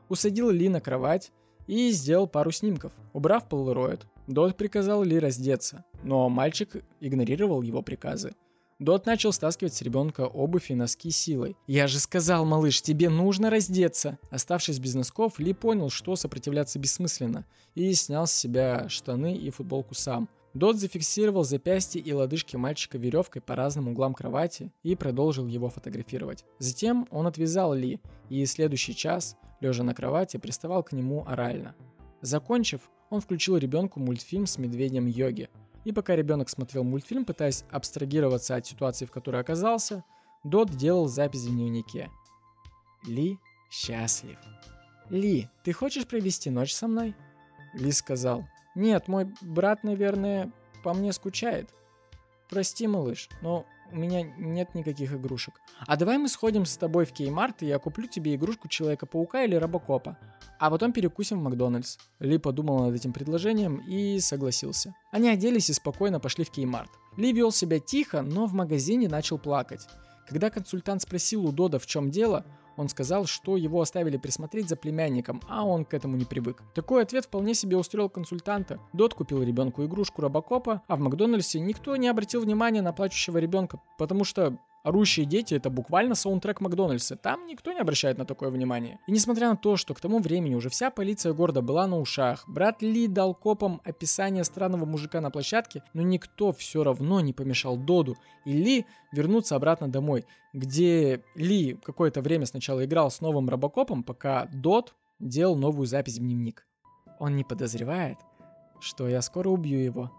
усадил Ли на кровать и сделал пару снимков. Убрав полароид, Дот приказал Ли раздеться, но мальчик игнорировал его приказы. Дот начал стаскивать с ребенка обувь и носки силой. «Я же сказал, малыш, тебе нужно раздеться!» Оставшись без носков, Ли понял, что сопротивляться бессмысленно, и снял с себя штаны и футболку сам. Дот зафиксировал запястье и лодыжки мальчика веревкой по разным углам кровати и продолжил его фотографировать. Затем он отвязал Ли, и следующий час, лежа на кровати, приставал к нему орально. Закончив, он включил ребенку мультфильм с медведем Йоги. И пока ребенок смотрел мультфильм, пытаясь абстрагироваться от ситуации, в которой оказался, Дот делал запись в дневнике. Ли счастлив. «Ли, ты хочешь провести ночь со мной?» Ли сказал. «Нет, мой брат, наверное, по мне скучает. Прости, малыш, но у меня нет никаких игрушек. А давай мы сходим с тобой в Kmart, и я куплю тебе игрушку Человека-паука или Робокопа. А потом перекусим в Макдональдс. Ли подумал над этим предложением и согласился. Они оделись и спокойно пошли в Kmart. Ли вел себя тихо, но в магазине начал плакать. Когда консультант спросил у Дода, в чем дело, он сказал, что его оставили присмотреть за племянником, а он к этому не привык. Такой ответ вполне себе устроил консультанта. Дод купил ребенку игрушку Робокопа, а в Макдональдсе никто не обратил внимания на плачущего ребенка, потому что Орущие дети — это буквально саундтрек Макдональдса. Там никто не обращает на такое внимание. И несмотря на то, что к тому времени уже вся полиция города была на ушах, брат Ли дал копам описание странного мужика на площадке, но никто все равно не помешал Доду и Ли вернуться обратно домой, где Ли какое-то время сначала играл с новым робокопом, пока Дод делал новую запись в дневник. Он не подозревает, что я скоро убью его.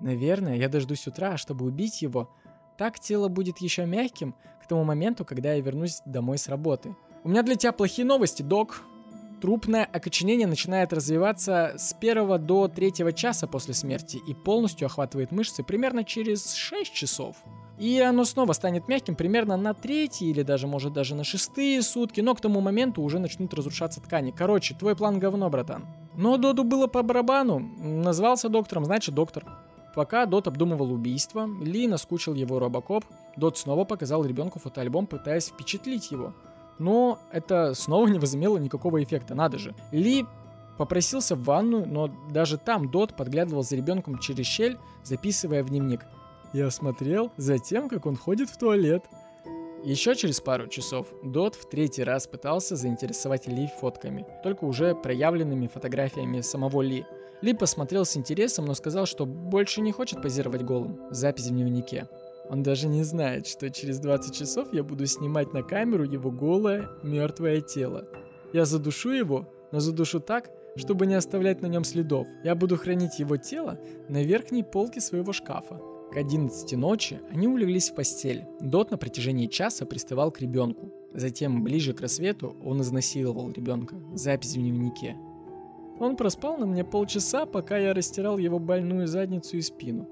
Наверное, я дождусь утра, чтобы убить его, так тело будет еще мягким к тому моменту, когда я вернусь домой с работы. У меня для тебя плохие новости, док. Трупное окоченение начинает развиваться с первого до третьего часа после смерти и полностью охватывает мышцы примерно через 6 часов. И оно снова станет мягким примерно на третий или даже, может, даже на шестые сутки, но к тому моменту уже начнут разрушаться ткани. Короче, твой план говно, братан. Но Доду было по барабану. Назвался доктором, значит доктор. Пока Дот обдумывал убийство, Ли наскучил его робокоп, Дот снова показал ребенку фотоальбом, пытаясь впечатлить его. Но это снова не возымело никакого эффекта, надо же. Ли попросился в ванную, но даже там Дот подглядывал за ребенком через щель, записывая в дневник. Я смотрел за тем, как он ходит в туалет. Еще через пару часов Дот в третий раз пытался заинтересовать Ли фотками, только уже проявленными фотографиями самого Ли – ли посмотрел с интересом, но сказал, что больше не хочет позировать голым. Запись в дневнике. Он даже не знает, что через 20 часов я буду снимать на камеру его голое, мертвое тело. Я задушу его, но задушу так, чтобы не оставлять на нем следов. Я буду хранить его тело на верхней полке своего шкафа. К 11 ночи они улеглись в постель. Дот на протяжении часа приставал к ребенку. Затем, ближе к рассвету, он изнасиловал ребенка. Запись в дневнике. Он проспал на мне полчаса, пока я растирал его больную задницу и спину.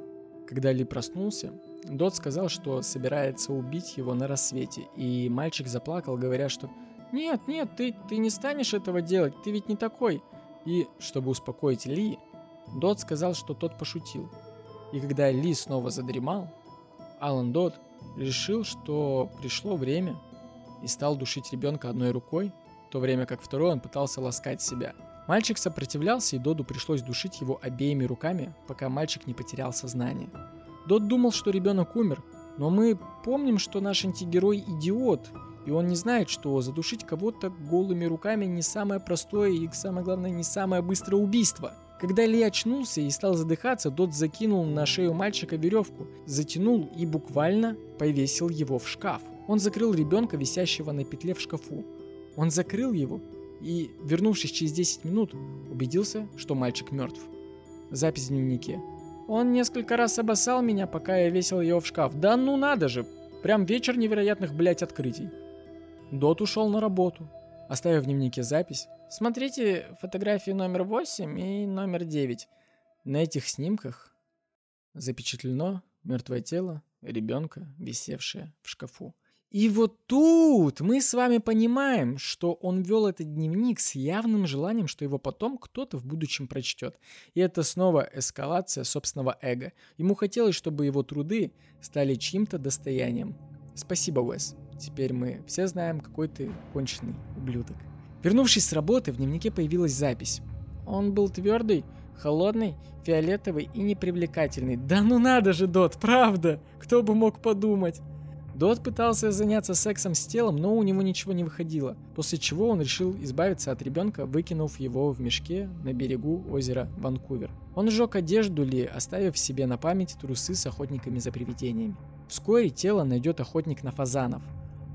Когда Ли проснулся, Дот сказал, что собирается убить его на рассвете, и мальчик заплакал, говоря, что «Нет, нет, ты, ты не станешь этого делать, ты ведь не такой». И, чтобы успокоить Ли, Дот сказал, что тот пошутил. И когда Ли снова задремал, Алан Дот решил, что пришло время и стал душить ребенка одной рукой, в то время как второй он пытался ласкать себя. Мальчик сопротивлялся, и Доду пришлось душить его обеими руками, пока мальчик не потерял сознание. Дод думал, что ребенок умер, но мы помним, что наш антигерой идиот, и он не знает, что задушить кого-то голыми руками не самое простое и, самое главное, не самое быстрое убийство. Когда Ли очнулся и стал задыхаться, Дот закинул на шею мальчика веревку, затянул и буквально повесил его в шкаф. Он закрыл ребенка, висящего на петле в шкафу. Он закрыл его и, вернувшись через 10 минут, убедился, что мальчик мертв. Запись в дневнике. Он несколько раз обоссал меня, пока я весил его в шкаф. Да ну надо же! Прям вечер невероятных, блять, открытий. Дот ушел на работу, оставив в дневнике запись. Смотрите фотографии номер 8 и номер 9. На этих снимках запечатлено мертвое тело ребенка, висевшее в шкафу. И вот тут мы с вами понимаем, что он вел этот дневник с явным желанием, что его потом кто-то в будущем прочтет. И это снова эскалация собственного эго. Ему хотелось, чтобы его труды стали чьим-то достоянием. Спасибо, Уэс. Теперь мы все знаем, какой ты конченый ублюдок. Вернувшись с работы, в дневнике появилась запись. Он был твердый, холодный, фиолетовый и непривлекательный. Да ну надо же, Дот, правда! Кто бы мог подумать? Дот пытался заняться сексом с телом, но у него ничего не выходило, после чего он решил избавиться от ребенка, выкинув его в мешке на берегу озера Ванкувер. Он сжег одежду Ли, оставив себе на память трусы с охотниками за привидениями. Вскоре тело найдет охотник на фазанов,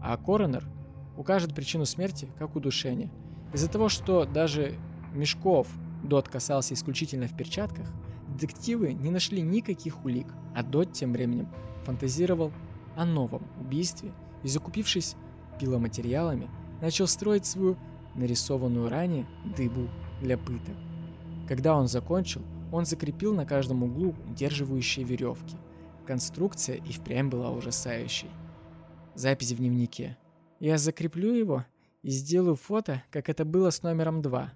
а коронер укажет причину смерти как удушение. Из-за того, что даже мешков Дот касался исключительно в перчатках, детективы не нашли никаких улик, а Дот тем временем фантазировал о новом убийстве и, закупившись пиломатериалами, начал строить свою нарисованную ранее дыбу для пыток. Когда он закончил, он закрепил на каждом углу удерживающие веревки. Конструкция и впрямь была ужасающей. Запись в дневнике. Я закреплю его и сделаю фото, как это было с номером 2.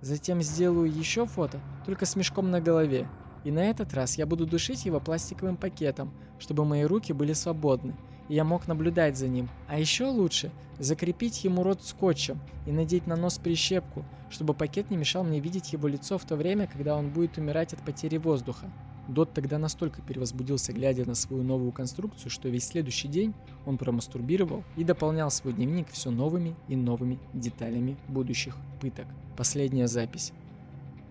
Затем сделаю еще фото, только с мешком на голове, и на этот раз я буду душить его пластиковым пакетом, чтобы мои руки были свободны, и я мог наблюдать за ним. А еще лучше закрепить ему рот скотчем и надеть на нос прищепку, чтобы пакет не мешал мне видеть его лицо в то время, когда он будет умирать от потери воздуха. Дот тогда настолько перевозбудился, глядя на свою новую конструкцию, что весь следующий день он промастурбировал и дополнял свой дневник все новыми и новыми деталями будущих пыток. Последняя запись.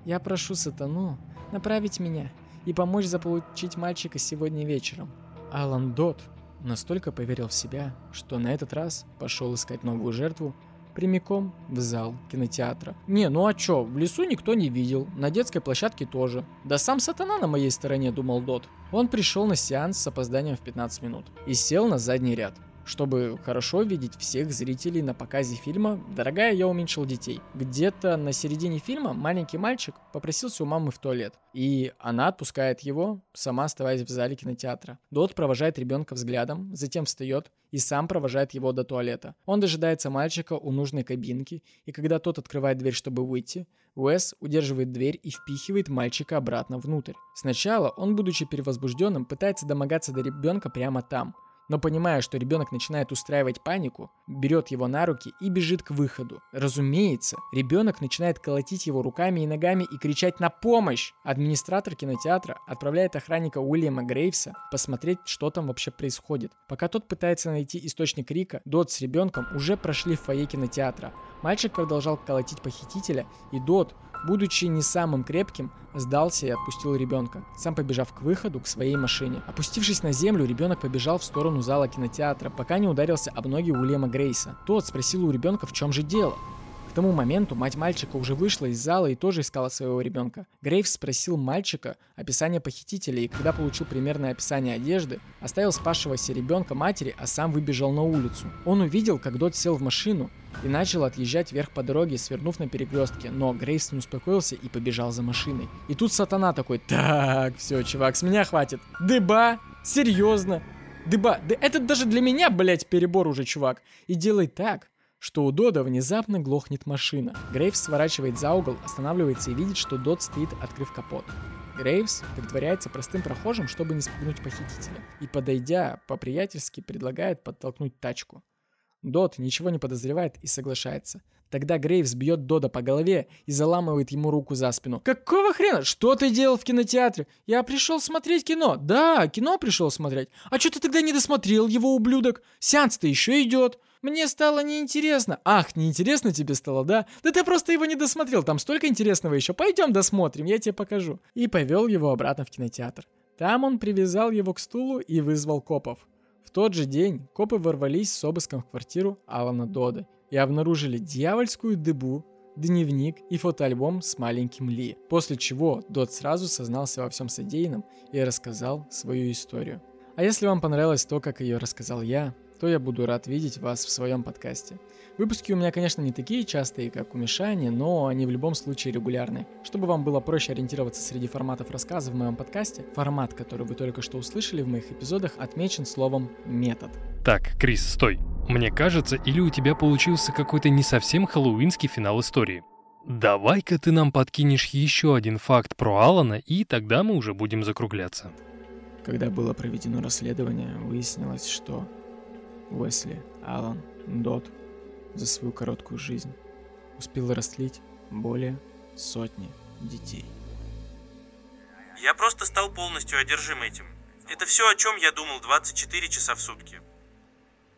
«Я прошу сатану направить меня и помочь заполучить мальчика сегодня вечером. Алан Дот настолько поверил в себя, что на этот раз пошел искать новую жертву прямиком в зал кинотеатра. Не, ну а чё, в лесу никто не видел, на детской площадке тоже. Да сам сатана на моей стороне, думал Дот. Он пришел на сеанс с опозданием в 15 минут и сел на задний ряд. Чтобы хорошо видеть всех зрителей на показе фильма, дорогая, я уменьшил детей. Где-то на середине фильма маленький мальчик попросился у мамы в туалет. И она отпускает его, сама оставаясь в зале кинотеатра. Дот провожает ребенка взглядом, затем встает и сам провожает его до туалета. Он дожидается мальчика у нужной кабинки, и когда тот открывает дверь, чтобы выйти, Уэс удерживает дверь и впихивает мальчика обратно внутрь. Сначала он, будучи перевозбужденным, пытается домогаться до ребенка прямо там, но понимая, что ребенок начинает устраивать панику, берет его на руки и бежит к выходу. Разумеется, ребенок начинает колотить его руками и ногами и кричать на помощь. Администратор кинотеатра отправляет охранника Уильяма Грейвса посмотреть, что там вообще происходит. Пока тот пытается найти источник крика, Дот с ребенком уже прошли в фойе кинотеатра. Мальчик продолжал колотить похитителя, и Дот, будучи не самым крепким, сдался и отпустил ребенка, сам побежав к выходу к своей машине. Опустившись на землю, ребенок побежал в сторону зала кинотеатра, пока не ударился об ноги Уильяма Грейса. Тот спросил у ребенка, в чем же дело. Тому моменту мать мальчика уже вышла из зала и тоже искала своего ребенка. Грейвс спросил мальчика описание похитителя и когда получил примерное описание одежды, оставил спасшегося ребенка матери, а сам выбежал на улицу. Он увидел, как Дот сел в машину и начал отъезжать вверх по дороге, свернув на перекрестке, но Грейвс не успокоился и побежал за машиной. И тут сатана такой, так, все, чувак, с меня хватит. Дыба, серьезно, дыба, да это даже для меня, блять, перебор уже, чувак. И делай так, что у Дода внезапно глохнет машина. Грейвс сворачивает за угол, останавливается и видит, что Дод стоит, открыв капот. Грейвс притворяется простым прохожим, чтобы не спугнуть похитителя, и, подойдя, по-приятельски предлагает подтолкнуть тачку. Дод ничего не подозревает и соглашается. Тогда Грейвс бьет Дода по голове и заламывает ему руку за спину. «Какого хрена? Что ты делал в кинотеатре? Я пришел смотреть кино. Да, кино пришел смотреть. А что ты тогда не досмотрел его, ублюдок? Сеанс-то еще идет. Мне стало неинтересно. Ах, неинтересно тебе стало, да? Да ты просто его не досмотрел, там столько интересного еще. Пойдем досмотрим, я тебе покажу. И повел его обратно в кинотеатр. Там он привязал его к стулу и вызвал копов. В тот же день копы ворвались с обыском в квартиру Алана Дода и обнаружили дьявольскую дыбу, дневник и фотоальбом с маленьким Ли. После чего Дод сразу сознался во всем содеянном и рассказал свою историю. А если вам понравилось то, как ее рассказал я, то я буду рад видеть вас в своем подкасте. Выпуски у меня, конечно, не такие частые, как у Мишани, но они в любом случае регулярные. Чтобы вам было проще ориентироваться среди форматов рассказа в моем подкасте, формат, который вы только что услышали в моих эпизодах, отмечен словом «метод». Так, Крис, стой. Мне кажется, или у тебя получился какой-то не совсем хэллоуинский финал истории. Давай-ка ты нам подкинешь еще один факт про Алана, и тогда мы уже будем закругляться. Когда было проведено расследование, выяснилось, что Уэсли, Алан, Дот за свою короткую жизнь успел растлить более сотни детей. Я просто стал полностью одержим этим. Это все, о чем я думал 24 часа в сутки.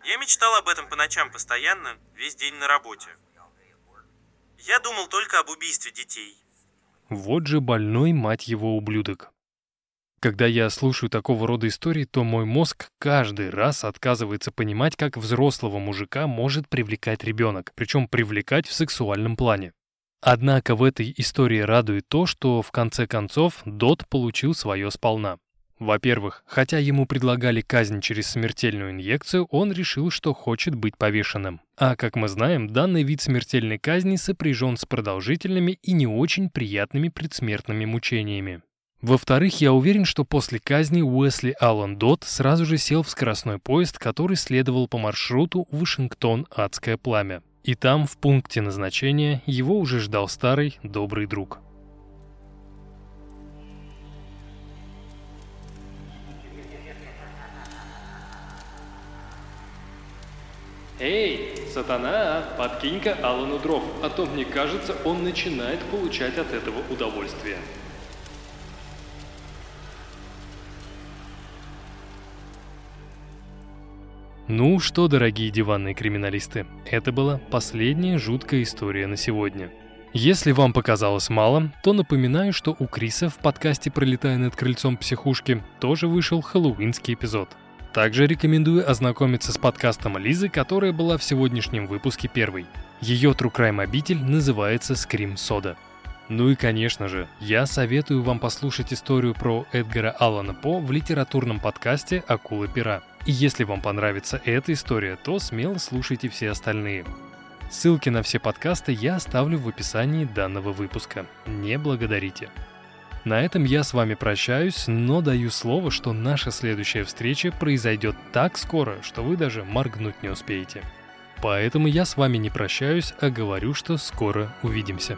Я мечтал об этом по ночам постоянно, весь день на работе. Я думал только об убийстве детей. Вот же больной, мать его, ублюдок. Когда я слушаю такого рода истории, то мой мозг каждый раз отказывается понимать, как взрослого мужика может привлекать ребенок, причем привлекать в сексуальном плане. Однако в этой истории радует то, что в конце концов Дот получил свое сполна. Во-первых, хотя ему предлагали казнь через смертельную инъекцию, он решил, что хочет быть повешенным. А как мы знаем, данный вид смертельной казни сопряжен с продолжительными и не очень приятными предсмертными мучениями. Во-вторых, я уверен, что после казни Уэсли Аллен Дот сразу же сел в скоростной поезд, который следовал по маршруту Вашингтон-Адское пламя. И там, в пункте назначения, его уже ждал старый добрый друг. Эй, сатана, подкинь-ка Аллану дров, а то, мне кажется, он начинает получать от этого удовольствие. Ну что, дорогие диванные криминалисты, это была последняя жуткая история на сегодня. Если вам показалось мало, то напоминаю, что у Криса в подкасте «Пролетая над крыльцом психушки» тоже вышел хэллоуинский эпизод. Также рекомендую ознакомиться с подкастом Лизы, которая была в сегодняшнем выпуске первой. Ее True Crime обитель называется «Скрим Сода». Ну и, конечно же, я советую вам послушать историю про Эдгара Аллана По в литературном подкасте «Акулы пера». И если вам понравится эта история, то смело слушайте все остальные. Ссылки на все подкасты я оставлю в описании данного выпуска. Не благодарите. На этом я с вами прощаюсь, но даю слово, что наша следующая встреча произойдет так скоро, что вы даже моргнуть не успеете. Поэтому я с вами не прощаюсь, а говорю, что скоро увидимся.